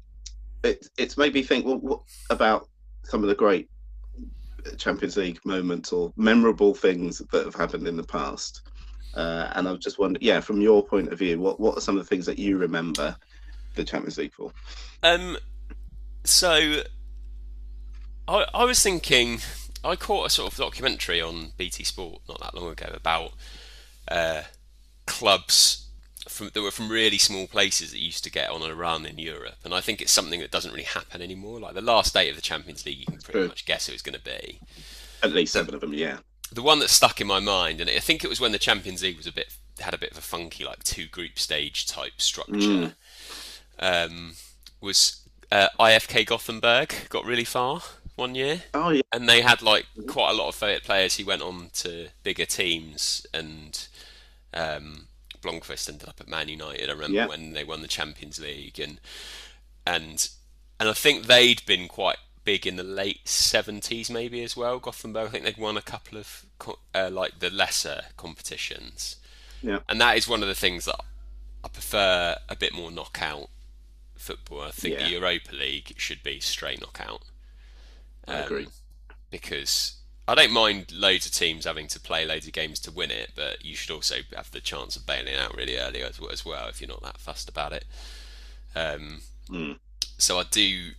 it, it's made me think. Well, what about some of the great Champions League moments or memorable things that have happened in the past? Uh, and I was just wondering, yeah, from your point of view, what what are some of the things that you remember the Champions League for? Um, so I I was thinking I caught a sort of documentary on BT Sport not that long ago about uh, clubs from that were from really small places that used to get on a run in Europe, and I think it's something that doesn't really happen anymore. Like the last eight of the Champions League, you can pretty True. much guess who it's going to be. At least seven of them, yeah. the one that stuck in my mind, and I think it was when the Champions League was a bit had a bit of a funky like two group stage type structure. Um, was uh, IFK Gothenburg got really far one year, Oh yeah, and they had like quite a lot of players who went on to bigger teams, and um, Blomqvist ended up at Man United. I remember Yeah. when they won the Champions League, and and and I think they'd been quite big in the late seventies, maybe as well. Gothenburg, I think they'd won a couple of uh, like the lesser competitions, Yeah. and that is one of the things that I prefer a bit more knockout football. I think Yeah. the Europa League should be straight knockout. I agree. Because I don't mind loads of teams having to play loads of games to win it, but you should also have the chance of bailing out really early as, as well if you're not that fussed about it. Um, Mm. So I do,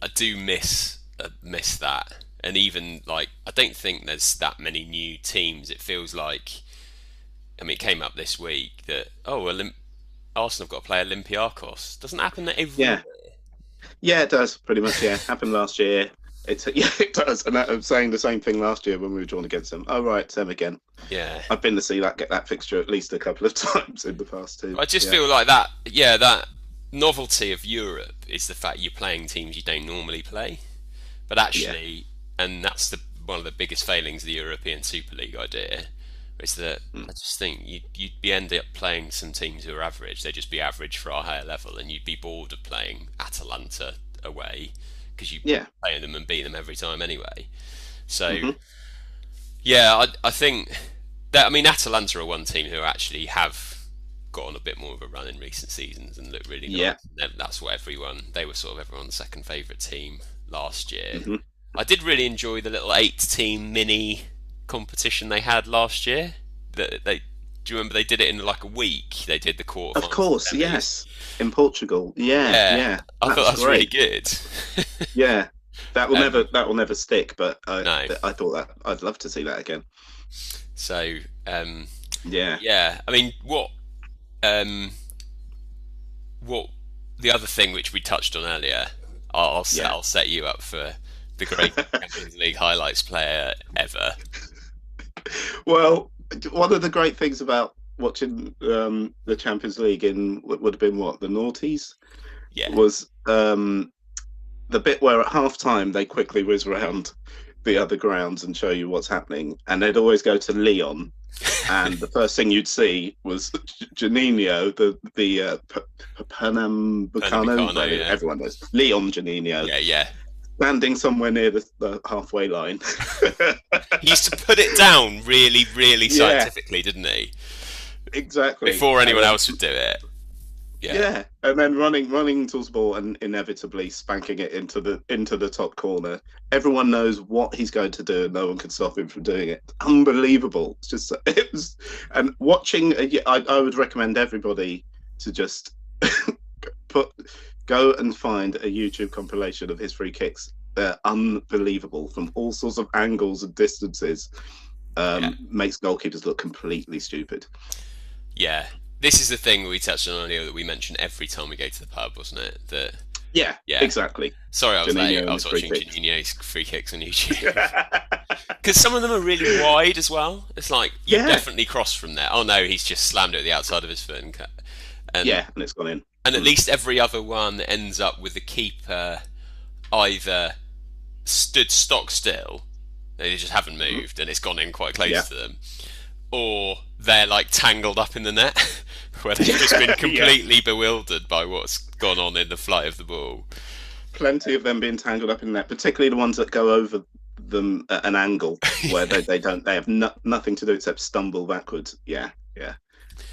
I do miss uh, miss that, and even like I don't think there's that many new teams. It feels like, I mean, it came up this week that oh, Olymp- Arsenal have got to play Olympiacos. Doesn't happen that every Yeah. Yeah, it does pretty much. Yeah, happened last year. It's yeah, it does. And I was saying the same thing last year when we were drawn against them. Oh right, them again. Yeah. I've been to see that get that fixture at least a couple of times in the past too. I just Yeah. feel like that. Yeah, that novelty of Europe is the fact you're playing teams you don't normally play. But actually, and that's the one of the biggest failings of the European Super League idea, is that Hmm. I just think you'd, you'd be end up playing some teams who are average. They'd just be average for our higher level, and you'd be bored of playing Atalanta away because you Yeah. play them and beat them every time anyway. So, Mhm. yeah, I, I think that I mean Atalanta are one team who actually have got on a bit more of a run in recent seasons and look really good. Yeah. That's what everyone they were sort of everyone's second favourite team last year. Mhm. I did really enjoy the little eight-team mini competition they had last year. That they do you remember they did it in like a week? They did the quarter. Of course, yes. In Portugal. Yeah, Yeah. yeah. I thought that was really good. Yeah. That will Um, never that will never stick, but I No. I thought that I'd love to see that again. so um, Yeah. Yeah, I mean, what, um, what the other thing which we touched on earlier, I'll I'll, set, Yeah. I'll set you up for the great Champions League highlights player ever. Well, one of the great things about watching um, the Champions League in what would have been what the noughties? Yeah, was um, the bit where at half time they quickly whiz around the other grounds and show you what's happening, and they'd always go to Lyon, and the first thing you'd see was Juninho, the the uh, P- P- Pernambucano, Pernambucano, yeah. everyone knows. Lyon Juninho, yeah, yeah. Standing somewhere near the, the halfway line. He used to put it down really, really Yeah. scientifically, didn't he? exactly Before anyone else would do it. Yeah. Yeah. and then running running towards the ball and inevitably spanking it into the into the top corner. Everyone knows what he's going to do, and no one can stop him from doing it. Unbelievable! It's just it was, and watching. I, I would recommend everybody to just put go and find a YouTube compilation of his free kicks. They're unbelievable from all sorts of angles and distances. Um, Yeah. Makes goalkeepers look completely stupid. Yeah. This is the thing we touched on earlier that we mention every time we go to the pub, wasn't it? That Yeah, Yeah. exactly. sorry, I was late. I was watching. Juninho's free kicks on YouTube. Because some of them are really wide as well. It's like you Yeah. definitely cross from there. Oh no, he's just slammed it at the outside of his foot and cut. And, yeah, and it's gone in. And at least every other one ends up with the keeper either stood stock still, they just haven't moved, and it's gone in quite close Yeah. to them, or they're like tangled up in the net, where they've just been Yeah. completely bewildered by what's gone on in the flight of the ball. Plenty of them being tangled up in that, particularly the ones that go over them at an angle where they, they don't they have no, nothing to do except stumble backwards. Yeah, yeah.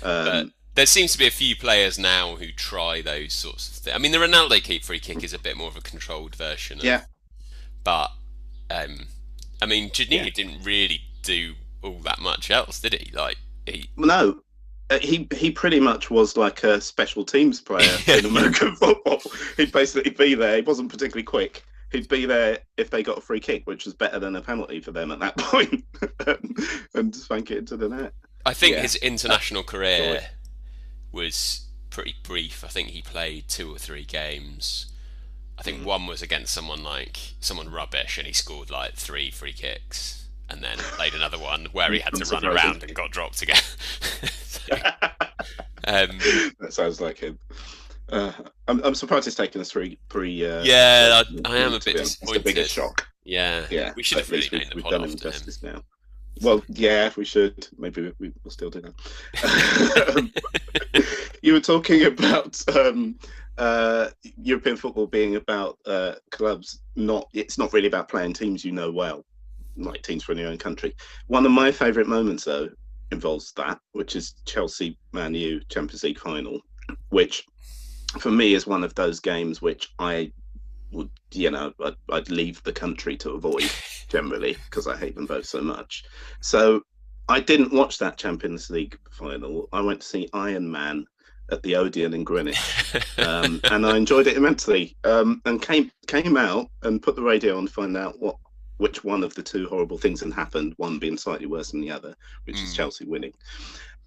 Um, There seems to be a few players now who try those sorts of things. I mean, the Ronaldo keep free kick is a bit more of a controlled version. Of, Yeah. But, um, I mean, Juninho Yeah. didn't really do all that much else, did he? Like, he, no, uh, he he pretty much was like a special teams player in American football. He'd basically be there. He wasn't particularly quick. He'd be there if they got a free kick, which was better than a penalty for them at that point, and spank it into the net. I think Yeah. his international career was pretty brief. I think he played two or three games. I think Mm. one was against someone like someone rubbish, and he scored like three free kicks, and then played another one where he had to run around and got dropped again. So, um, that sounds like him. Uh, I'm, I'm surprised it's taken us three, three. Uh, Yeah, episodes I- I am a bit honest. It's the biggest shock. yeah, Yeah, we should have really we've, the we've pod done him after him. now. Well, yeah, we should. Maybe we, will still do that. you were talking about um, uh, European football being about uh, clubs. Not, it's not really about playing teams you know well, like teams from your own country. One of my favourite moments, though, involves that, which is Chelsea Man U Champions League final, which for me is one of those games which I would, you know, I'd, I'd leave the country to avoid generally because I hate them both so much. So I didn't watch that Champions League final. I went to see Iron Man at the Odeon in Greenwich, um, and I enjoyed it immensely. Um, and came came out and put the radio on to find out what which one of the two horrible things had happened. One being slightly worse than the other, which is Mm. Chelsea winning.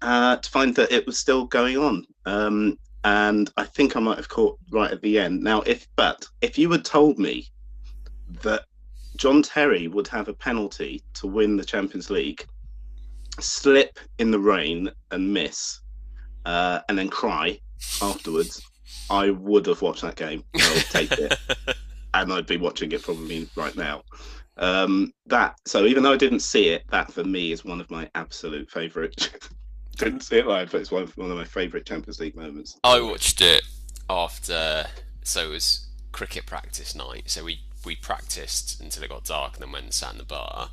Uh, to find that it was still going on. Um, and I think I might have caught right at the end. Now, if but if you had told me that John Terry would have a penalty to win the Champions League, slip in the rain and miss, uh, and then cry afterwards, I would have watched that game. I would take it, and I'd be watching it probably right now. Um, that so even though I didn't see it, that for me is one of my absolute favourite. didn't see it live, but it's one of, one of my favourite Champions League moments. I watched it after, so it was cricket practice night. So we we practiced until it got dark, and then went and sat in the bar,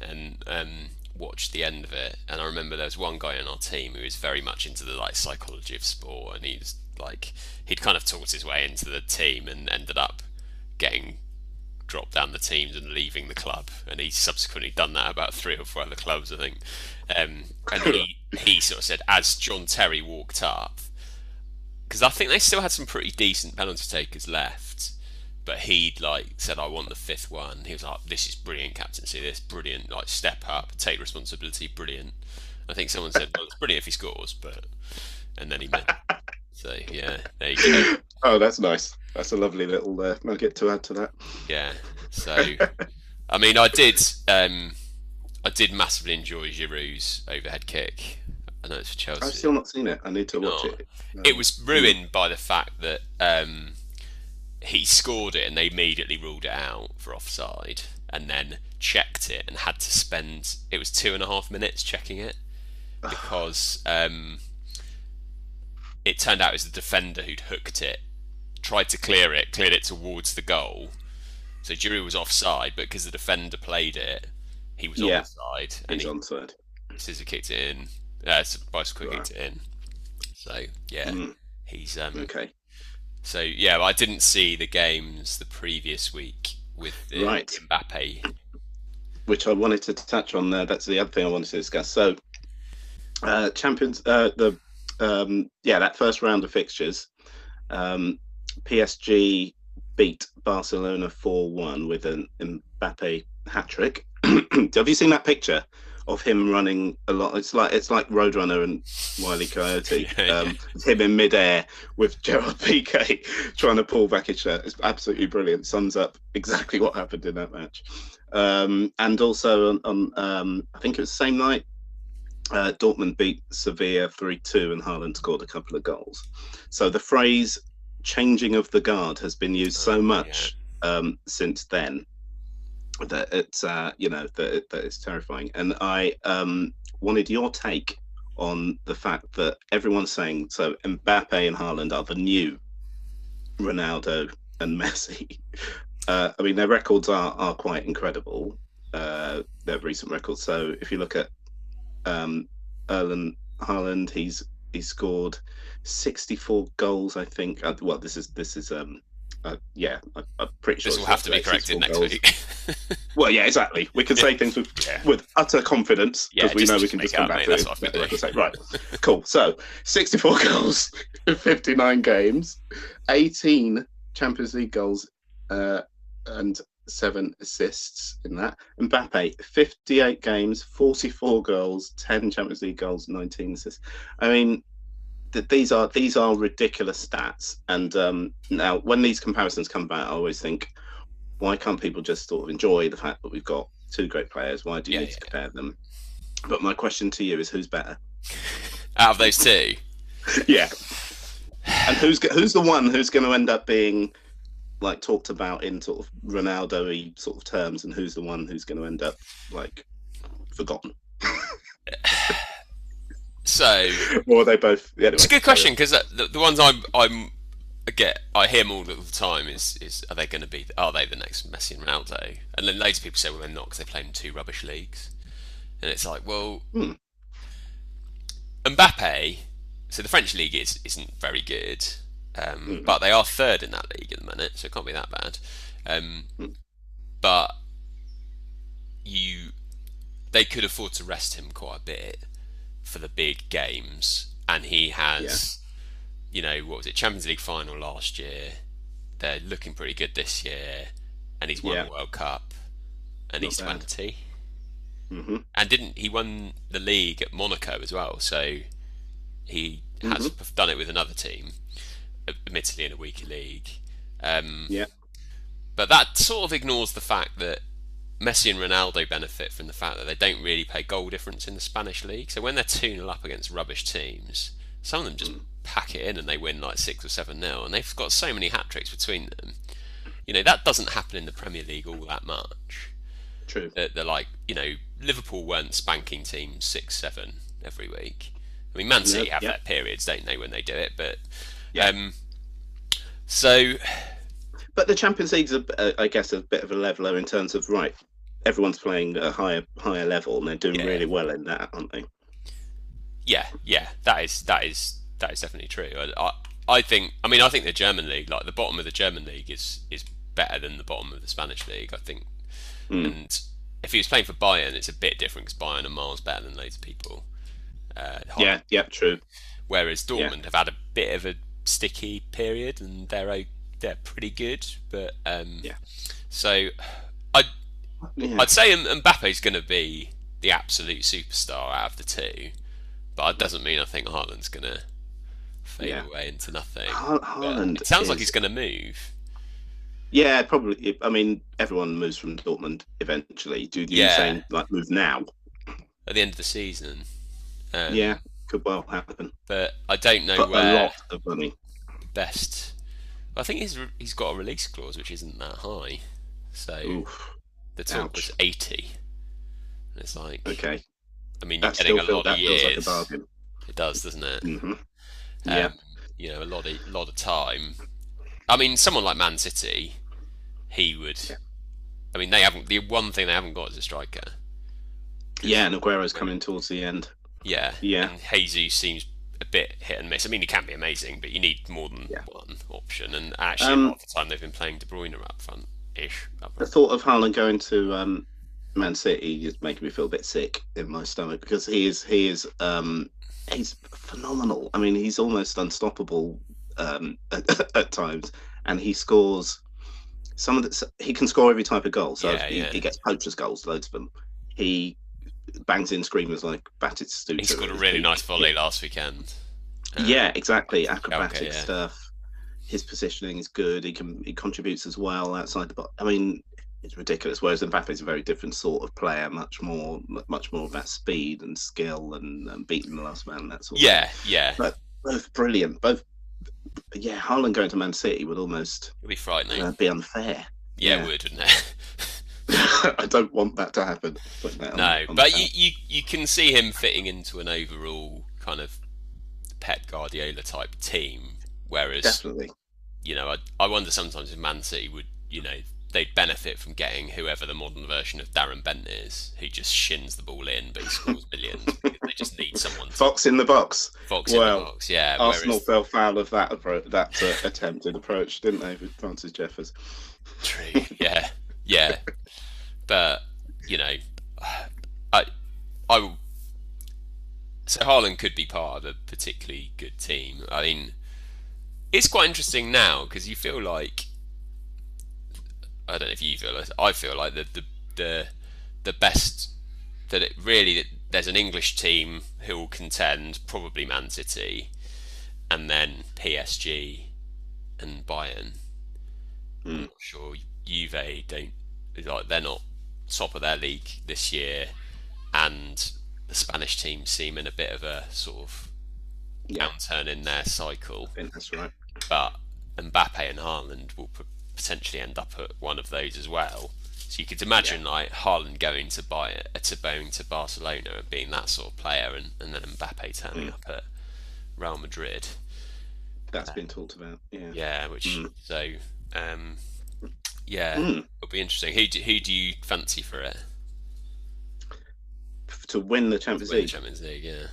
and um, watched the end of it. And I remember there was one guy in our team who was very much into the like psychology of sport, and he's like he'd kind of talked his way into the team and ended up getting dropped down the teams and leaving the club. And he's subsequently done that about three or four other clubs, I think. Um, and he he sort of said as John Terry walked up, because I think they still had some pretty decent penalty takers left. But he'd like said, "I want the fifth one." He was like, "This is brilliant captaincy. This brilliant. Like step up, take responsibility. Brilliant." I think someone said, "Well, it's brilliant if he scores," but and then he meant. So yeah, there you go. Oh, that's nice. That's a lovely little uh, nugget to add to that. Yeah. So, I mean, I did. Um, I did massively enjoy Giroud's overhead kick. I know it's for Chelsea. I've still not seen it. I need to watch No. it. it was ruined by the fact that um, he scored it and they immediately ruled it out for offside and then checked it and had to spend it was two and a half minutes checking it because um, it turned out it was the defender who'd hooked it tried to clear it cleared it towards the goal so Giroud was offside but because the defender played it he was Yeah. onside and He's he onside. Scissor kicked it in uh, bicycle Right. kicked it in so yeah Mm, he's um, okay. so yeah, I didn't see the games the previous week with uh, Right. Mbappe. Which I wanted to touch on there. That's the other thing I wanted to discuss. So, uh, champions, uh, the um, yeah, that first round of fixtures, um, PSG beat Barcelona four one with an Mbappe hat trick. Have you seen that picture of him running a lot? It's like it's like Roadrunner and Wiley Coyote. Yeah, um, Him in midair with Gerard Piqué trying to pull back his shirt. It's absolutely brilliant. Sums up exactly what happened in that match. Um, and also on, on um, I think it was the same night. Uh, Dortmund beat Sevilla 3 2 and Haaland scored a couple of goals. So the phrase changing of the guard has been used Oh, so much um, since then that it's, uh, you know, that, that it's terrifying. And I um, wanted your take on the fact that everyone's saying so Mbappe and Haaland are the new Ronaldo and Messi. Uh, I mean, their records are, are quite incredible, uh, their recent records. So if you look at um, Erling Haaland, he's he scored 64 goals, I think. Uh, well, this is this is um, uh, yeah, I, I'm pretty sure This will have to be corrected next goals. week. Well, yeah, exactly. We can say things with Yeah. with utter confidence Yeah, because we just- know we can just come back mate. to it. what I've been Like. Right, cool. So, 64 goals in 59 games, 18 Champions League goals, uh, and seven assists in that. Mbappe, 58 games, 44 goals, 10 Champions League goals, 19 assists. I mean, th- these are these are ridiculous stats. And um, now, when these comparisons come back, I always think, why can't people just sort of enjoy the fact that we've got two great players? Why do you Yeah, need to compare them? But my question to you is, who's better? Out of those two, yeah. And who's who's the one who's going to end up being like talked about in sort of Ronaldo-y sort of terms, and who's the one who's going to end up like forgotten? so Or are they both? Anyway, it's a good question because the, the ones I'm I'm I get I hear them all the time is is are they going to be are they the next Messi and Ronaldo? And then loads of people say well they're not because they play in two rubbish leagues, and it's like well, Hmm. Mbappe. So the French league is isn't very good, um, Hmm. but they are third in that league at the minute, so it can't be that bad. Um, Hmm. but you they could afford to rest him quite a bit for the big games, and he has, you know, what was it, Champions League final last year. They're looking pretty good this year, and he's won Yeah. the World Cup, and Not he's bad. twenty, hmm and didn't he won the league at Monaco as well? So he has Mm-hmm. done it with another team, admittedly in a weaker league. Um, Yeah. but that sort of ignores the fact that Messi and Ronaldo benefit from the fact that they don't really play goal difference in the Spanish league. So when they're 2 0 up against rubbish teams, some of them just pack it in and they win like 6 or 7 0. And they've got so many hat tricks between them. You know, that doesn't happen in the Premier League all that much. True. They're, they're like, you know, Liverpool weren't spanking teams 6 7 every week. I mean, Man City Yep, have yep. their periods, don't they, when they do it? But. Yeah. Um, so But the Champions League's, a, uh, I guess, a bit of a leveler in terms of right. Everyone's playing a higher higher level, and they're doing Yeah. really well in that, aren't they? Yeah, yeah, that is that is that is definitely true. I, I, I think, I mean, I think the German league, like the bottom of the German league, is is better than the bottom of the Spanish league. I think, Mm. and if he was playing for Bayern, it's a bit different because Bayern are miles better than loads of people. Uh, Yeah, yeah, true. Whereas Dortmund have had a bit of a sticky period, and they're o- they're pretty good. But um, Yeah. so I'd Yeah. I'd say M- Mbappe's going to be the absolute superstar out of the two, but it doesn't mean I think Haaland's going to fade Yeah. away into nothing. Ha- But Haaland. it sounds like he's going to move. Yeah, probably. I mean, everyone moves from Dortmund eventually. Do you Yeah. saying like move now? at the end of the season. Um, yeah, could well happen. but I don't know But a where lot of money. best. I think he's he's got a release clause which isn't that high, so Oof. the talk ouch. was eighty. And it's like, Okay, I mean, you're that getting a feels lot of like a years. bargain. it does, doesn't it? hmm Um, Yeah. You know, a lot of lot of time. I mean, someone like Man City, he would. Yeah. I mean, they haven't. The one thing they haven't got is a striker. Yeah, and Aguero's coming towards the end. Yeah. Yeah. And Jesus seems a bit hit and miss. I mean, he can be amazing, but you need more than Yeah. one option. And actually, Um, a lot of the time they've been playing De Bruyne up front ish. The thought of Haaland going to um, Man City is making me feel a bit sick in my stomach because he is he is um, he's phenomenal. I mean, he's almost unstoppable um, at, at times, and he scores some of the. He can score every type of goal. So Yeah, he, yeah. he gets poachers goals, loads of them. He bangs in screamers like Batistuta. He scored a really nice volley last weekend. Uh, Yeah, exactly. Acrobatic yeah. stuff. His positioning is good. He can he contributes as well outside the box. I mean, it's ridiculous. Whereas Mbappe is a very different sort of player, much more much more about speed and skill and, um, beating the last man. That's sort. Yeah, yeah. Of both brilliant. Both. Yeah, Haaland going to Man City would almost It'd be frightening. uh, be unfair. yeah, yeah. it would, wouldn't it? I don't want that to happen. On- no, but you, you you can see him fitting into an overall kind of Pep Guardiola type team. Whereas, definitely. you know, I, I wonder sometimes if Man City would, you know, they'd benefit from getting whoever the modern version of Darren Bent is, who just shins the ball in, but he scores millions. they just need someone to Fox in the box. fox in well, the box. Yeah, Arsenal whereas, fell foul of that appro- that uh, attempted approach, didn't they, with Francis Jeffers? True. Yeah. Yeah. But you know, I, I. will- So Haaland could be part of a particularly good team. I mean, it's quite interesting now because you feel like I don't know if you feel. like I feel like the the the, the best that it really there's an English team who will contend, probably Man City, and then PSG and Bayern. Hmm. I'm not sure Juve don't like they're not top of their league this year, and the Spanish team seem in a bit of a sort of Yeah, downturn in their cycle. I think that's right. But Mbappe and Haaland will potentially end up at one of those as well. So you could imagine like Haaland going to buy uh, to going to Barcelona and being that sort of player, and, and then Mbappe turning Mm. up at Real Madrid. That's been talked about. Yeah. Yeah, which Mm. so um, yeah, Mm. it'll be interesting. Who do, who do you fancy for it? To win the Champions Win the League, Champions League, yeah.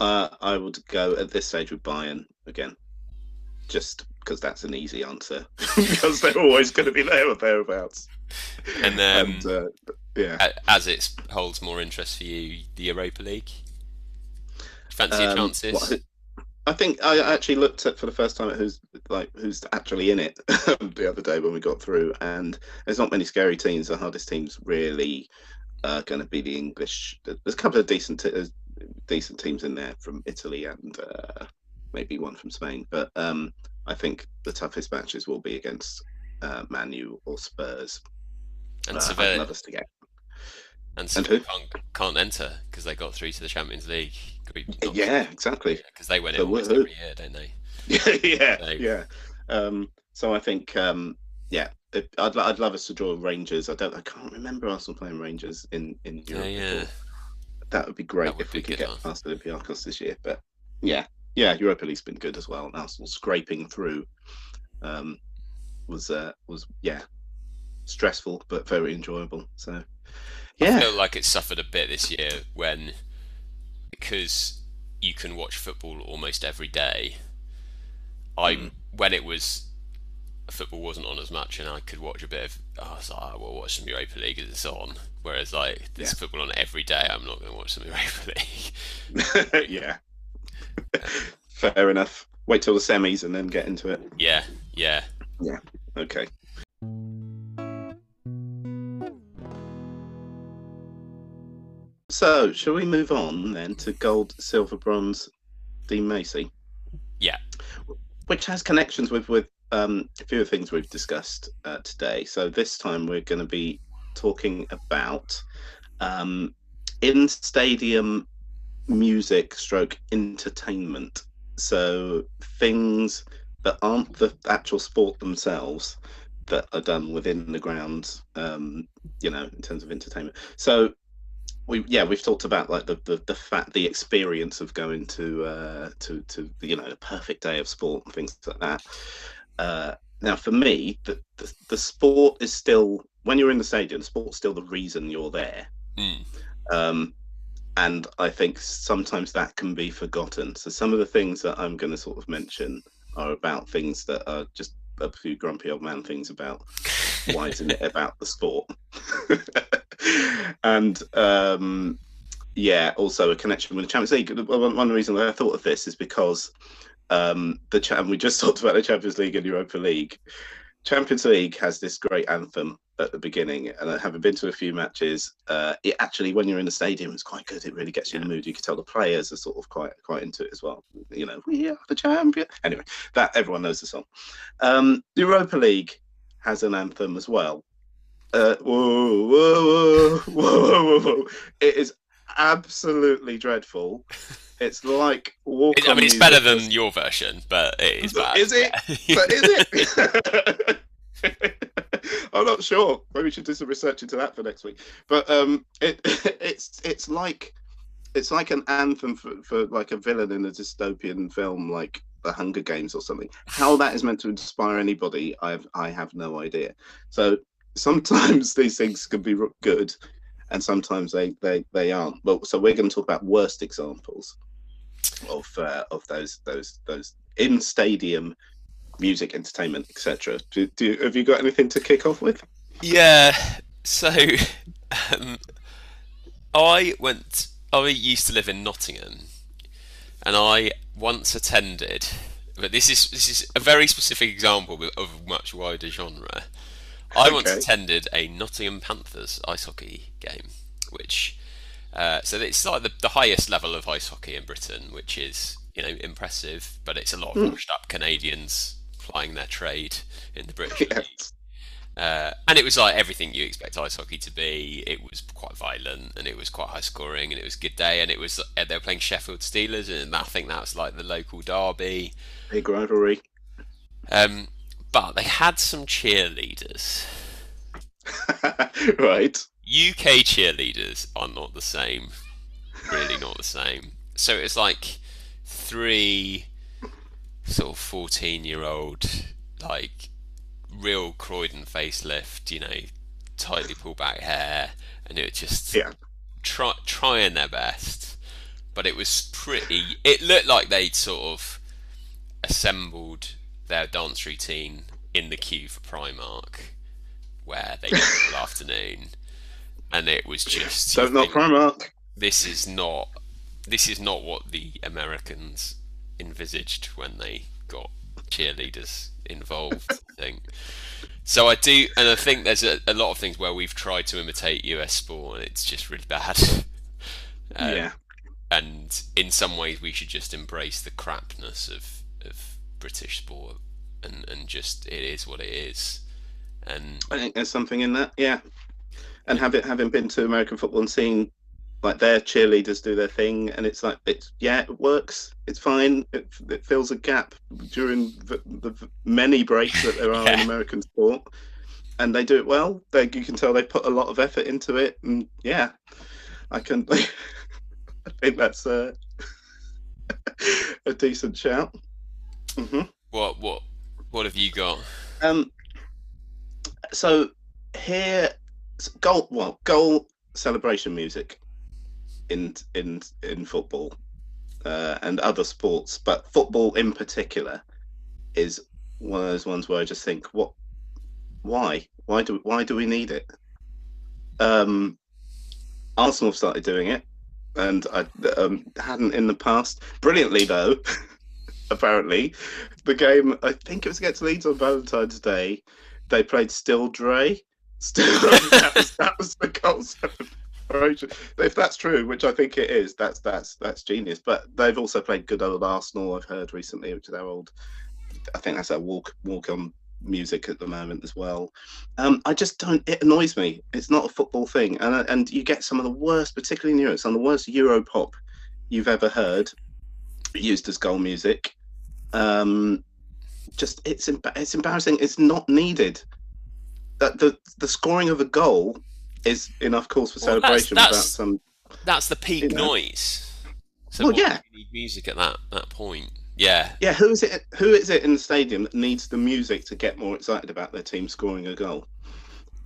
uh, I would go at this stage with Bayern again, just because that's an easy answer. because they're always going to be there or thereabouts. And um, and uh, yeah, as it holds more interest for you, the Europa League. Fancy Um, chances? I think I actually looked at for the first time at who's like who's actually in it the other day when we got through, and there's not many scary teams. The hardest teams really are going to be the English. There's a couple of decent t- uh, decent teams in there from Italy and uh, maybe one from Spain, but um, I think the toughest matches will be against uh, Manu or Spurs. And Uh, Sevilla, love us to get. And and who? can't, can't enter because they got through to the Champions League. Yeah, exactly. because they win it So almost every year, don't they? Yeah, yeah, So- yeah. Um, so I think, um, yeah, it, I'd I'd love us to draw Rangers. I don't, I can't remember Arsenal playing Rangers in in Europe. yeah. before. That would be great would if be we could get huh? past Olympiacos this year. But yeah, yeah, Europa League's been good as well. And Arsenal scraping through um, was uh, was yeah stressful but very enjoyable. So I yeah, feel like it suffered a bit this year when because you can watch football almost every day. I Mm. when it was football wasn't on as much and I could watch a bit of I was like, oh, we'll watch some Europa League as it's on. Whereas like there's Yeah. football on every day, I'm not going to watch some Europa League. yeah. Fair enough. Wait till the semis and then get into it. Yeah, yeah, yeah. Okay. So, shall we move on then to gold, silver, bronze, Dean Macy? Yeah. Which has connections with with um, a few of the things we've discussed uh, today. So this time we're going to be talking about um, in stadium music stroke entertainment. So things that aren't the actual sport themselves that are done within the grounds, um, you know, in terms of entertainment. So we yeah we've talked about like the the, the fact the experience of going to uh to to you know a perfect day of sport and things like that uh now for me the, the the sport is still when you're in the stadium the sport's still the reason you're there Mm. um and i think sometimes that can be forgotten so some of the things that i'm going to sort of mention are about things that are just a few grumpy old man things about why isn't it about the sport? and um, yeah, also a connection with the Champions League. One, one reason that I thought of this is because um, the and we just talked about the Champions League and Europa League. Champions League has this great anthem at the beginning, and having been to a few matches, uh, it actually, when you're in the stadium, it's quite good. It really gets you in the mood. You can tell the players are sort of quite quite into it as well. You know, we are the champion. Anyway, that everyone knows the song. Um, Europa League has an anthem as well. Uh, whoa, whoa, whoa, whoa, whoa, whoa! It is absolutely dreadful. It's like walk. It- I mean, it's better than your version, but it is bad. Is it? Yeah. but is it? I'm not sure. Maybe we should do some research into that for next week. But um, it it's it's like it's like an anthem for, for like a villain in a dystopian film, like The Hunger Games or something. How that is meant to inspire anybody, I have I have no idea. So sometimes these things can be good, and sometimes they they they aren't. But so we're going to talk about worst examples of uh, of those those those in stadium music, entertainment, etc. Do, do have you got anything to kick off with? Yeah. So, um, I went. I used to live in Nottingham, and I once attended. But this is this is a very specific example of a much wider genre. I once Okay. attended a Nottingham Panthers ice hockey game, which uh, so it's like the, the highest level of ice hockey in Britain, which is you know impressive, but it's a lot of washed up Canadians plying their trade in the British League. Uh, and it was like everything you expect ice hockey to be. It was quite violent and it was quite high scoring and it was a good day. And it was uh, they were playing Sheffield Steelers and I think that was like the local derby. Big rivalry. Um, but they had some cheerleaders. right. UK cheerleaders are not the same. Really not the same. So it's like three sort of 14 year old, like real Croydon facelift, you know, tightly pulled back hair, and it was just Yeah. try, trying their best. But it was pretty. It looked like they'd sort of assembled their dance routine in the queue for Primark, where they did it all afternoon, and it was just. you So not think, Primark. This is not. This is not what the Americans envisaged when they got cheerleaders involved. I think. So I do, and I think there's a, a lot of things where we've tried to imitate US sport, and it's just really bad. Um, yeah. and in some ways we should just embrace the crapness of, of British sport and, and just it is what it is and I think there's something in that. Yeah. and having having been to American football and seeing like their cheerleaders do their thing, and it's like it's yeah, it works. It's fine. It, it fills a gap during the, the many breaks that there are yeah. in American sport, and they do it well. They you can tell they put a lot of effort into it, and yeah, I can. I think that's a, a decent shout. Mm-hmm. What what what have you got? Um. So here, goal. Well, goal celebration music in in in football uh, and other sports, but football in particular is one of those ones where I just think, what, why, why do why do we need it? Um, Arsenal started doing it, and I um, hadn't in the past. Brilliantly though, apparently, the game I think it was against Leeds on Valentine's Day. They played Still Dre. Still, that, was, that was the goal if that's true, which I think it is, that's that's that's genius. But they've also played good old Arsenal. I've heard recently, which is their old. I think that's their walk walk on music at the moment as well. Um, I just don't. It annoys me. It's not a football thing, and and you get some of the worst, particularly in Europe, some of the worst Euro pop you've ever heard used as goal music. Um, just it's it's embarrassing. It's not needed. That the the scoring of a goal is enough cause for well, celebration that's, that's, without some. That's the peak you know. noise. So well, yeah. You need music at that that point. Yeah. Yeah. Who is it? Who is it in the stadium that needs the music to get more excited about their team scoring a goal?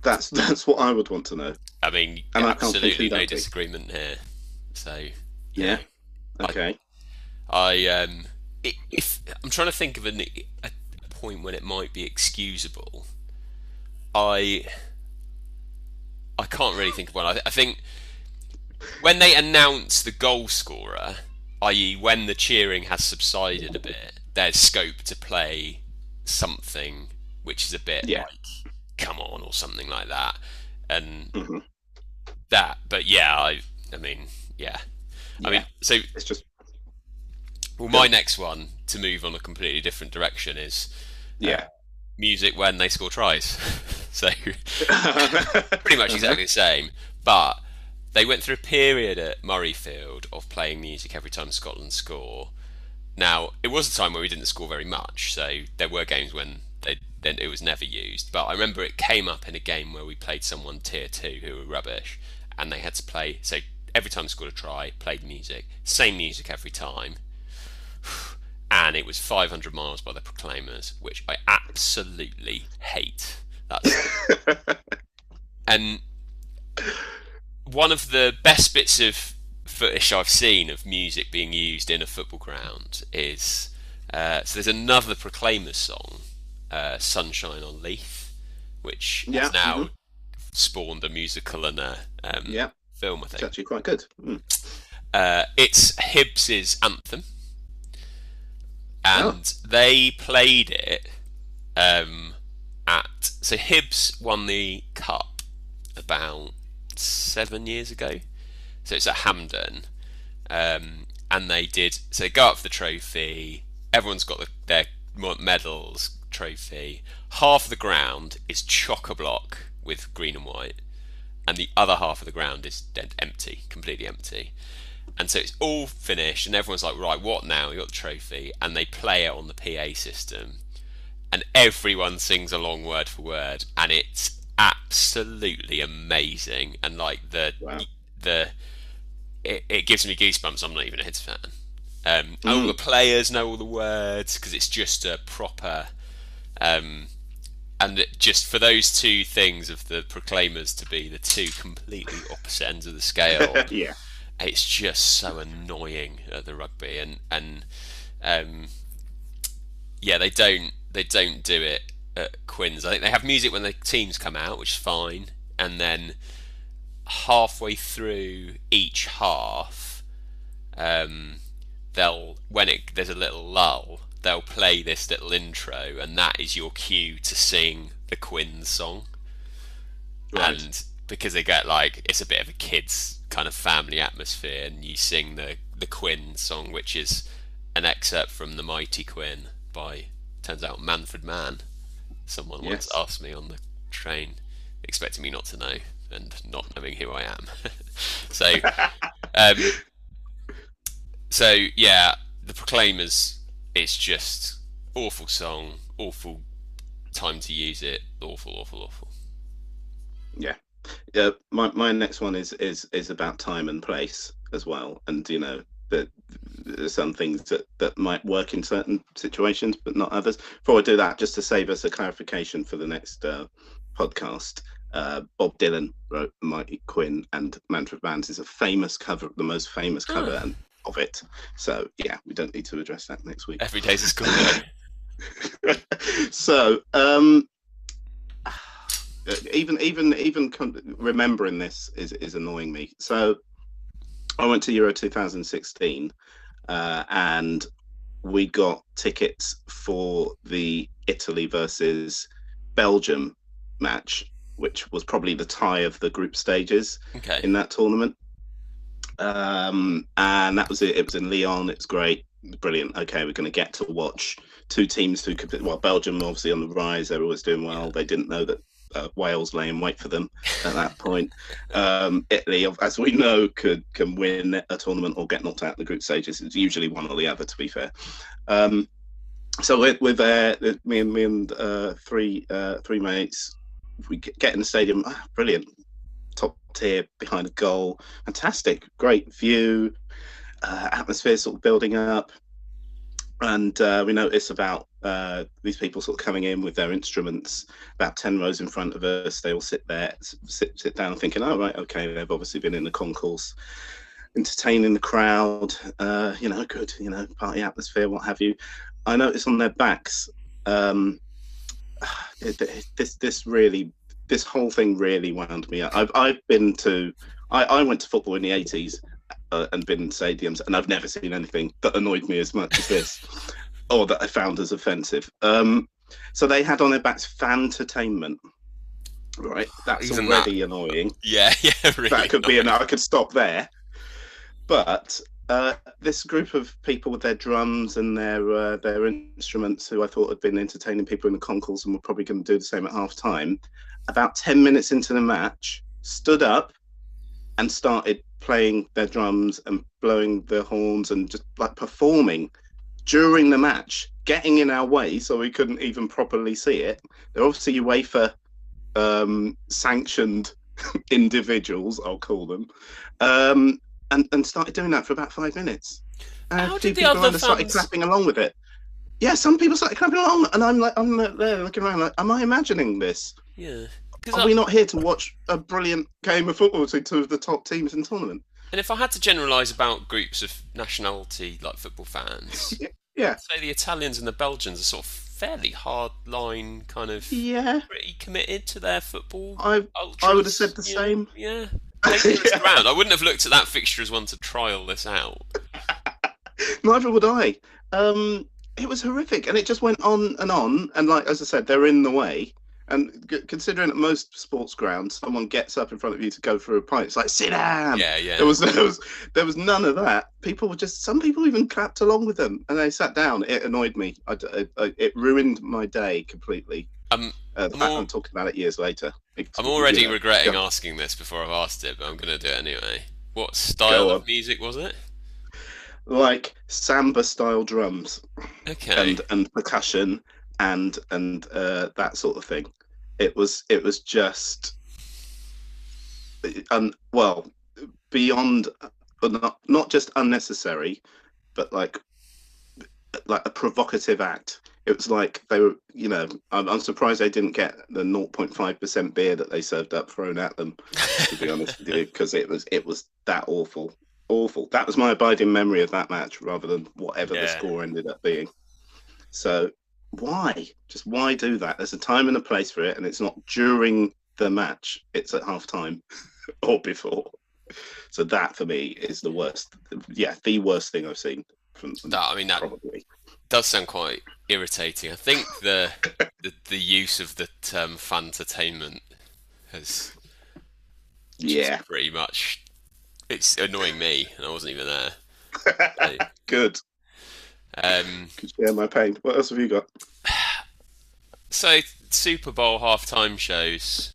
That's that's what I would want to know. I mean, and absolutely no disagreement here. So yeah. Okay. I, I um, if I'm trying to think of a, a point when it might be excusable, I I can't really think of one. I, I think when they announce the goal scorer, i.e., when the cheering has subsided a bit, there's scope to play something which is a bit yeah. like "Come on" or something like that, and mm-hmm. that. But yeah, I, I mean, yeah, I mean, so it's just. Well, my next one to move on a completely different direction is yeah uh, music when they score tries. so pretty much exactly the same. But they went through a period at Murrayfield of playing music every time Scotland score. Now it was a time where we didn't score very much, so there were games when they then it was never used. But I remember it came up in a game where we played someone tier two who were rubbish, and they had to play. So every time they scored a try, played music, same music every time and it was 500 miles by the Proclaimers, which I absolutely hate. That's and one of the best bits of footage I've seen of music being used in a football ground is uh, so there's another Proclaimers song, uh, "Sunshine on Leith," which yeah, has now mm-hmm. spawned a musical and a um, yeah. film. I think it's actually quite good. Mm. Uh, it's Hibs's anthem and oh. they played it um, at so Hibs won the cup about seven years ago. So it's at Hampden, um, and they did so they go up for the trophy. Everyone's got the, their medals, trophy. Half of the ground is chock a block with green and white, and the other half of the ground is dead empty, completely empty. And so it's all finished, and everyone's like, right, what now? You got the trophy, and they play it on the PA system, and everyone sings along word for word, and it's absolutely amazing. And like the wow. the it, it, gives me goosebumps. I'm not even a Hibs fan. Um, mm. All the players know all the words because it's just a proper. Um, and just for those two things of the Proclaimers to be the two completely opposite ends of the scale, yeah, it's just so annoying at the rugby and and um, yeah they don't they don't do it at Quins. I think they have music when the teams come out, which is fine, and then halfway through each half, um, they'll when it there's a little lull, they'll play this little intro, and that is your cue to sing the Quins song. Right. And because they get like it's a bit of a kids kind of family atmosphere, and you sing the the Quinn song, which is an excerpt from the Mighty Quinn by turns out Manfred Mann. Someone yes. once asked me on the train, expecting me not to know. and not knowing who I am. so, um, so yeah, the Proclaimers. It's just awful song, awful time to use it, awful, awful, awful. Yeah, yeah. My my next one is is is about time and place as well, and you know that some things that that might work in certain situations, but not others. Before I do that, just to save us a clarification for the next uh, podcast. Uh, Bob Dylan wrote Mighty Quinn and Manfred Mann's is a famous cover, the most famous cover Oh. of it. So yeah, we don't need to address that next week. Every day's a school day. so um even even even remembering this is is annoying me so i went to euro 2016 uh, and we got tickets for the italy versus belgium match which was probably the tie of the group stages Okay. in that tournament. Um, and that was it. It was in Lyon. It's great, brilliant. Okay, we're going to get to watch two teams who could. Well, Belgium obviously on the rise. They were always doing well. They didn't know that uh, Wales lay in wait for them at that point. Um, Italy, as we know, could can win a tournament or get knocked out in the group stages. It's usually one or the other, to be fair. Um, so with, with uh, me and me and uh, three uh, three mates, we get in the stadium. Ah, brilliant, top tier behind a goal, fantastic, great view, uh, atmosphere sort of building up, and uh, we notice about uh, these people sort of coming in with their instruments about 10 rows in front of us they all sit there sit, sit down thinking oh right okay they've obviously been in the concourse entertaining the crowd uh, you know good you know party atmosphere what have you. I notice on their backs um, it, it- this this really this whole thing really wound me up. I've, I've been to I, I went to football in the 80s uh, and been in stadiums and i've never seen anything that annoyed me as much as this or that i found as offensive um, so they had on their backs fantertainment right that's Even already annoying Yeah, yeah, really. that could be an I could stop there. But uh, this group of people with their drums and their uh, their instruments, who I thought had been entertaining people in the concourse and were probably going to do the same at half time, about ten minutes into the match, stood up and started playing their drums and blowing their horns and just like performing during the match, getting in our way so we couldn't even properly see it. They're obviously UEFA um, sanctioned individuals, I'll call them, um, and and started doing that for about five minutes. And How did the people other us started clapping along with it. Yeah, some people started clapping along, and I'm like, I'm there looking around, like, am I imagining this? Yeah. Are Because we not here to watch a brilliant game of football between two of the top teams in the tournament? And if I had to generalise about groups of nationality, like football fans, Yeah, I'd say the Italians and the Belgians are sort of fairly hard line, kind of yeah. pretty committed to their football. I Ultras, I would have said the you know, same. Yeah. Dangerous. I wouldn't have looked at that fixture as one to trial this out. Neither would I. Um, it was horrific, and it just went on and on. And like as I said, they're in the way. And c- considering at most sports grounds, someone gets up in front of you to go for a pint, it's like sit down. Yeah, yeah. There was there was there was none of that. People were just some people even clapped along with them, and they sat down. It annoyed me. I, I- I- it ruined my day completely. Um, Uh, the I'm fact I'm talking about it years later. It's- I'm already you know, regretting go- asking this before I've asked it, but I'm going to do it anyway. What style of music was it? like samba style drums. Okay. and and percussion and and uh, that sort of thing. It was it was just um well beyond not not just unnecessary, but like like a provocative act. It was like they were, you know, I'm, I'm surprised they didn't get the 0.5% beer that they served up thrown at them. To be honest with you, because it was it was that awful, awful. That was my abiding memory of that match, rather than whatever the score ended up being. So why? Just why do that? There's a time and a place for it, and it's not during the match. It's at half time or before. So that for me is the worst. Yeah, the worst thing I've seen from that, I mean, that probably. does sound quite irritating. I think the the, the use of the term "fantertainment" has just Yeah, pretty much it's annoying me, and I wasn't even there. good. Um, Could share my pain. What else have you got? so Super Bowl halftime shows.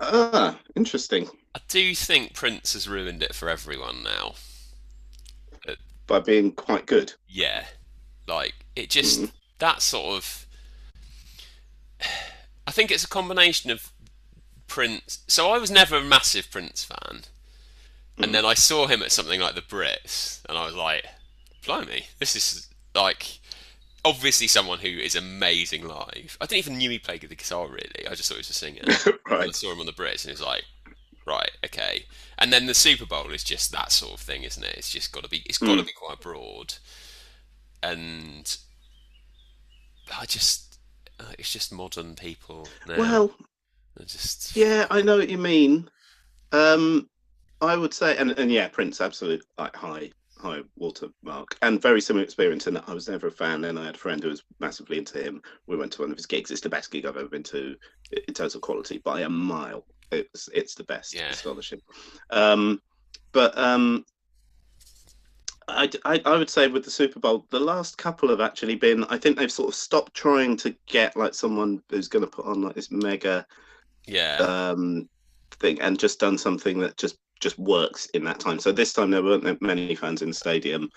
Ah, interesting. I do think Prince has ruined it for everyone now. By being quite good. Yeah, like it just Mm. that sort of. I think it's a combination of Prince. So I was never a massive Prince fan, and then I saw him at something like the Brits, and I was like, "Blimey, this is like." Obviously, someone who is amazing live. I didn't even knew he played the guitar. Really, I just thought he was a singer. I right. saw him on the Brits, and it was like, right, okay. And then the Super Bowl is just that sort of thing, isn't it? It's just got to be, it's got to be quite broad. And I just, uh, it's just modern people now. Well, They're just, yeah, I know what you mean. Um, I would say, and, and yeah, Prince, absolute like high, high watermark, and very similar experience. And I was never a fan, and I had a friend who was massively into him. We went to one of his gigs. It's the best gig I've ever been to in terms of quality by a mile. It's it's the best. Yeah. Astonishing. Um, but um, I, I I would say with the Super Bowl, the last couple have actually been. I think they've sort of stopped trying to get like someone who's going to put on like this mega yeah, um, thing and just done something that just just works in that time. So this time there weren't that many fans in the stadium. It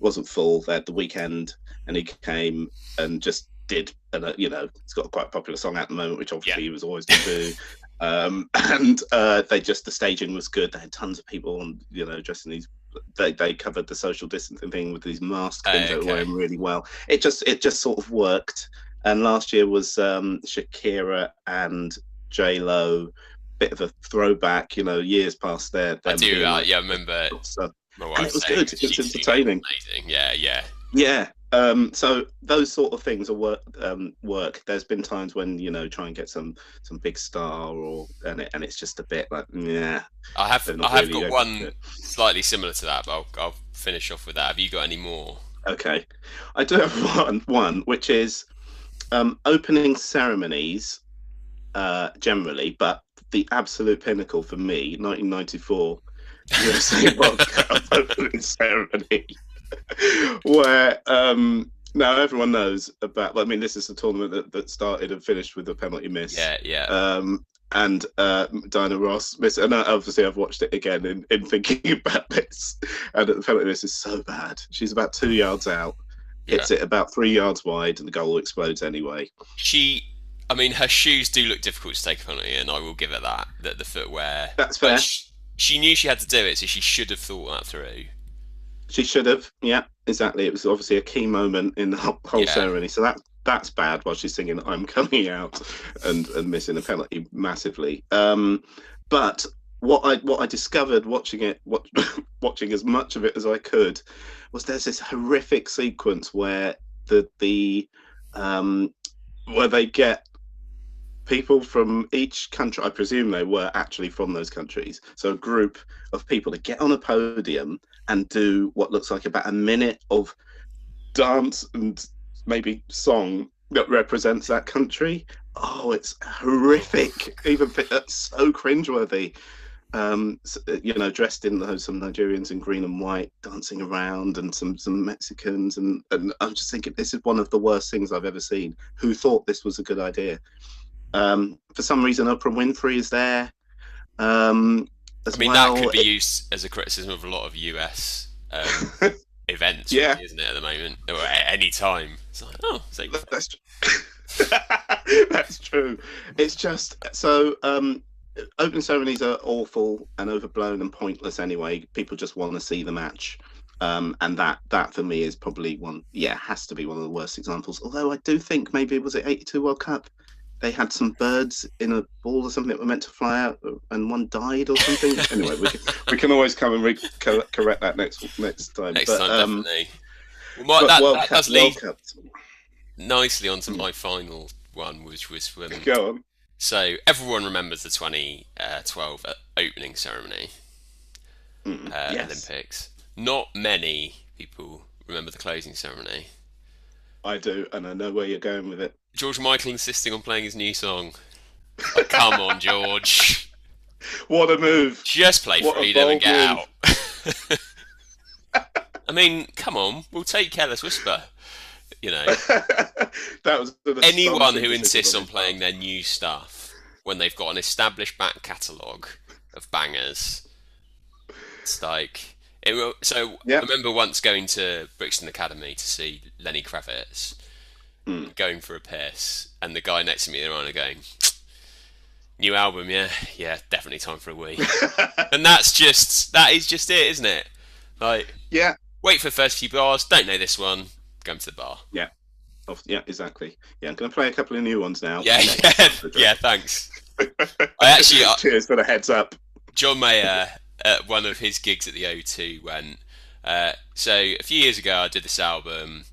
wasn't full. They had the Weeknd, and he came and just did. And uh, you know, it's got a quite popular song at the moment, which obviously he was always going to do. Um, and uh, they just the staging was good. They had tons of people on, you know, dressed in these. They, they covered the social distancing thing with these masks things they were really well. It just it just sort of worked. And last year was um, Shakira and J Lo, bit of a throwback, you know, years past there. I do. Uh, yeah, I remember So, and it was saying good. It was entertaining. Amazing. Yeah, yeah, Yeah. Um, so those sort of things are work. Um, work. There's been times when you know try and get some some big star or and it, and it's just a bit like yeah. I have, I have really got one slightly similar to that, but I'll, I'll finish off with that. Have you got any more? Okay, I do have one one which is um, opening ceremonies uh, generally, but the absolute pinnacle for me, 1994 USA World Cup opening ceremony, where um, now everyone knows about. I mean, this is a tournament that, that started and finished with a penalty miss. Yeah, yeah. Um, and uh, Diana Ross miss, and uh, obviously I've watched it again in, in thinking about this, and the penalty miss is so bad. She's about two yards out, hits it about three yards wide, and the goal explodes anyway. She, I mean, her shoes do look difficult to take a penalty in. I will give her that. That the footwear. That's fair. she, she knew she had to do it, so she should have thought that through. She should have. Yeah, exactly. It was obviously a key moment in the whole, whole Yeah. ceremony. So that that's bad while she's singing "I'm coming out" and and missing a penalty massively. Um, but what I what I discovered watching it, what, watching as much of it as I could, was there's this horrific sequence where the the um, where they get people from each country. I presume they were actually from those countries. So a group of people to get on a podium and do what looks like about a minute of dance and maybe song that represents that country. Oh, it's horrific. Even that's so cringeworthy. Um, you know, dressed in those some Nigerians in green and white, dancing around, and some some Mexicans, and and I'm just thinking this is one of the worst things I've ever seen. Who thought this was a good idea? Um, for some reason, Oprah Winfrey is there. Um, I mean, well. that could be used as a criticism of a lot of US um, events, Yeah. really, isn't it, at the moment? Or at any time. It's like, oh, That's true. That's true. It's just so um open ceremonies are awful and overblown and pointless anyway. People just want to see the match. Um, and that that for me is probably one yeah, has to be one of the worst examples. Although I do think maybe was it eighty two World Cup? They had some birds in a ball or something that were meant to fly out and one died or something. anyway, we can, we can always come and re- cor- correct that next next time. next but, time, um, definitely. Well, my, that, World that Cup, does lead nicely onto my final one, which was um, Go on. so everyone remembers the 2012 uh, opening ceremony Mm, uh, yes. Olympics. Not many people remember the closing ceremony. I do, and I know where you're going with it. George Michael insisting on playing his new song. Like, come on, George. What a move! Just play What freedom and get out. I mean, come on, we'll take Careless Whisper. You know, that was anyone who insists on playing their new stuff when they've got an established back catalogue of bangers. It's like it, so. Yeah. I remember once going to Brixton Academy to see Lenny Kravitz, Mm, going for a piss, and the guy next to me, they're on going, "New album, yeah, yeah, definitely time for a wee." and that's just that is just it, isn't it? Like, Yeah. wait for the first few bars, don't know this one, go to the bar. Yeah. Oh, yeah, exactly. Yeah, I'm going to play a couple of new ones now. Yeah, yeah, yeah. Thanks. I actually, I, Cheers for the heads up. John Mayer uh, at one of his gigs at the O2 went. Uh, so a few years ago, I did this album.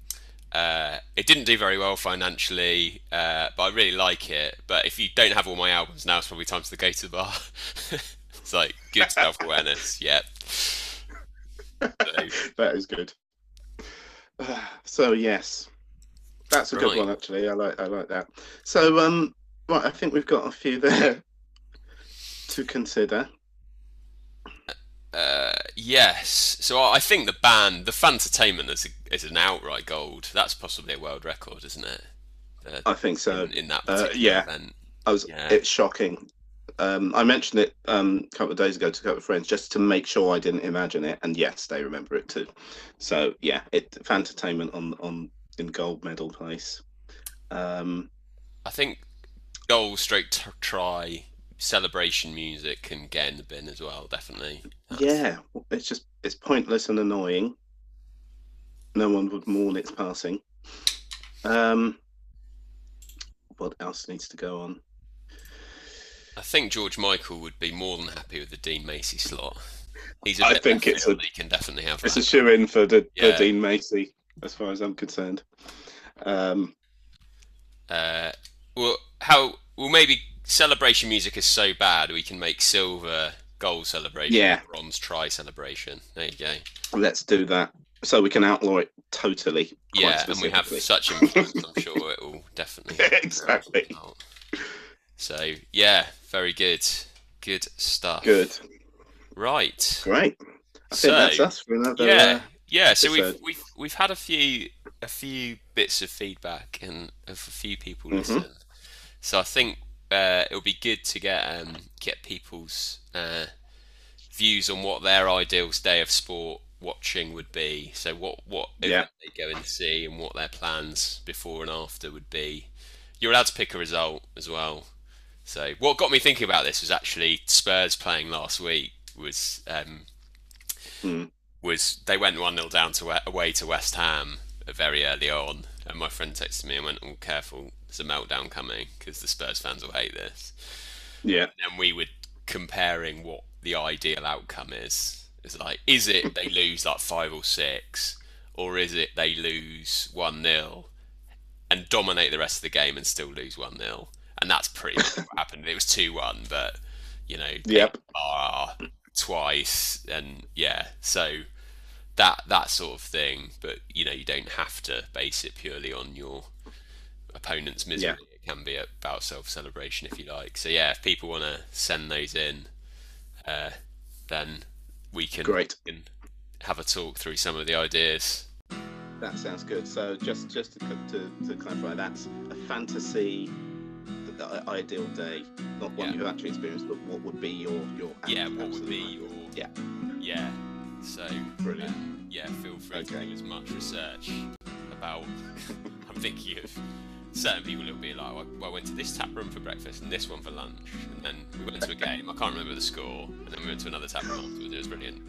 Uh, it didn't do very well financially, uh, but I really like it. But if you don't have all my albums now, it's probably time to go to the bar. it's like good self awareness. Yep. So, That is good. So yes, that's a good one actually. I like I like that. So um, right, I think we've got a few there to consider. Uh, yes. So I think the band, the Fantertainment, is a, is an outright gold. That's possibly a world record, isn't it? Uh, I think so. in, in that Uh, yeah. event. I was. Yeah. It's shocking. Um, I mentioned it um, a couple of days ago to a couple of friends just to make sure I didn't imagine it, and yes, they remember it too. So yeah, it Fantertainment on on in gold medal place. Um, I think goal stroke t- try celebration music can get in the bin as well. Definitely. That's- yeah, it's just it's pointless and annoying. No one would mourn its passing. Um, what else needs to go on? I think George Michael would be more than happy with the Dean Macey slot. He's a I think it's a- he can definitely have It's a that. shoe in for the Yeah. for Dean Macey, as far as I'm concerned. Um, Uh, well, how? Well, maybe celebration music is so bad we can make silver gold celebration, Yeah. bronze try celebration. There you go. let's do that so we can outlaw it totally. yeah, and we have such influence. I'm sure it will definitely. Exactly. out. So yeah, very good, good stuff. good, Right. great. I think So, that's us for another. yeah, uh, yeah. So we've we've we've had a few a few bits of feedback and of a few people Mhm. listen. So I think uh, it'll be good to get um, get people's uh, views on what their ideal day of sport watching would be. So what what Yeah. they go and see and what their plans before and after would be. You're allowed to pick a result as well. So what got me thinking about this was actually Spurs playing last week was um, Hmm. was they went one 0 down to away to West Ham very early on, and my friend texted me and went, "Oh, careful, there's a meltdown coming because the Spurs fans will hate this." yeah, And we were comparing what the ideal outcome is. It's like, is it they lose like five or six, or is it they lose one 0 and dominate the rest of the game and still lose one 0 And that's pretty much what happened. It was two one, but you know, Yep. twice, and yeah, so that that sort of thing. But you know, you don't have to base it purely on your opponent's misery. It can be about self celebration if you like. So yeah, if people want to send those in, uh, then we can, Great. can have a talk through some of the ideas. that sounds good. So just just to to, to clarify, that's a fantasy uh, ideal day, not one Yeah. you've actually experienced, but what would be your your Yeah, what would be your Yeah. yeah? So Brilliant. uh, yeah, feel free to do as much research about. I'm thinking of certain people. It'll be like, well, I went to this tap room for breakfast and this one for lunch, and then we went to a game. I can't remember the score, and then we went to another tap room afterwards. It was brilliant.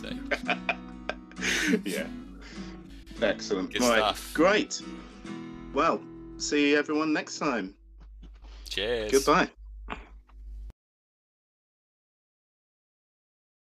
So yeah. Excellent. Good right. stuff. Great. Well, see everyone next time. cheers. Goodbye.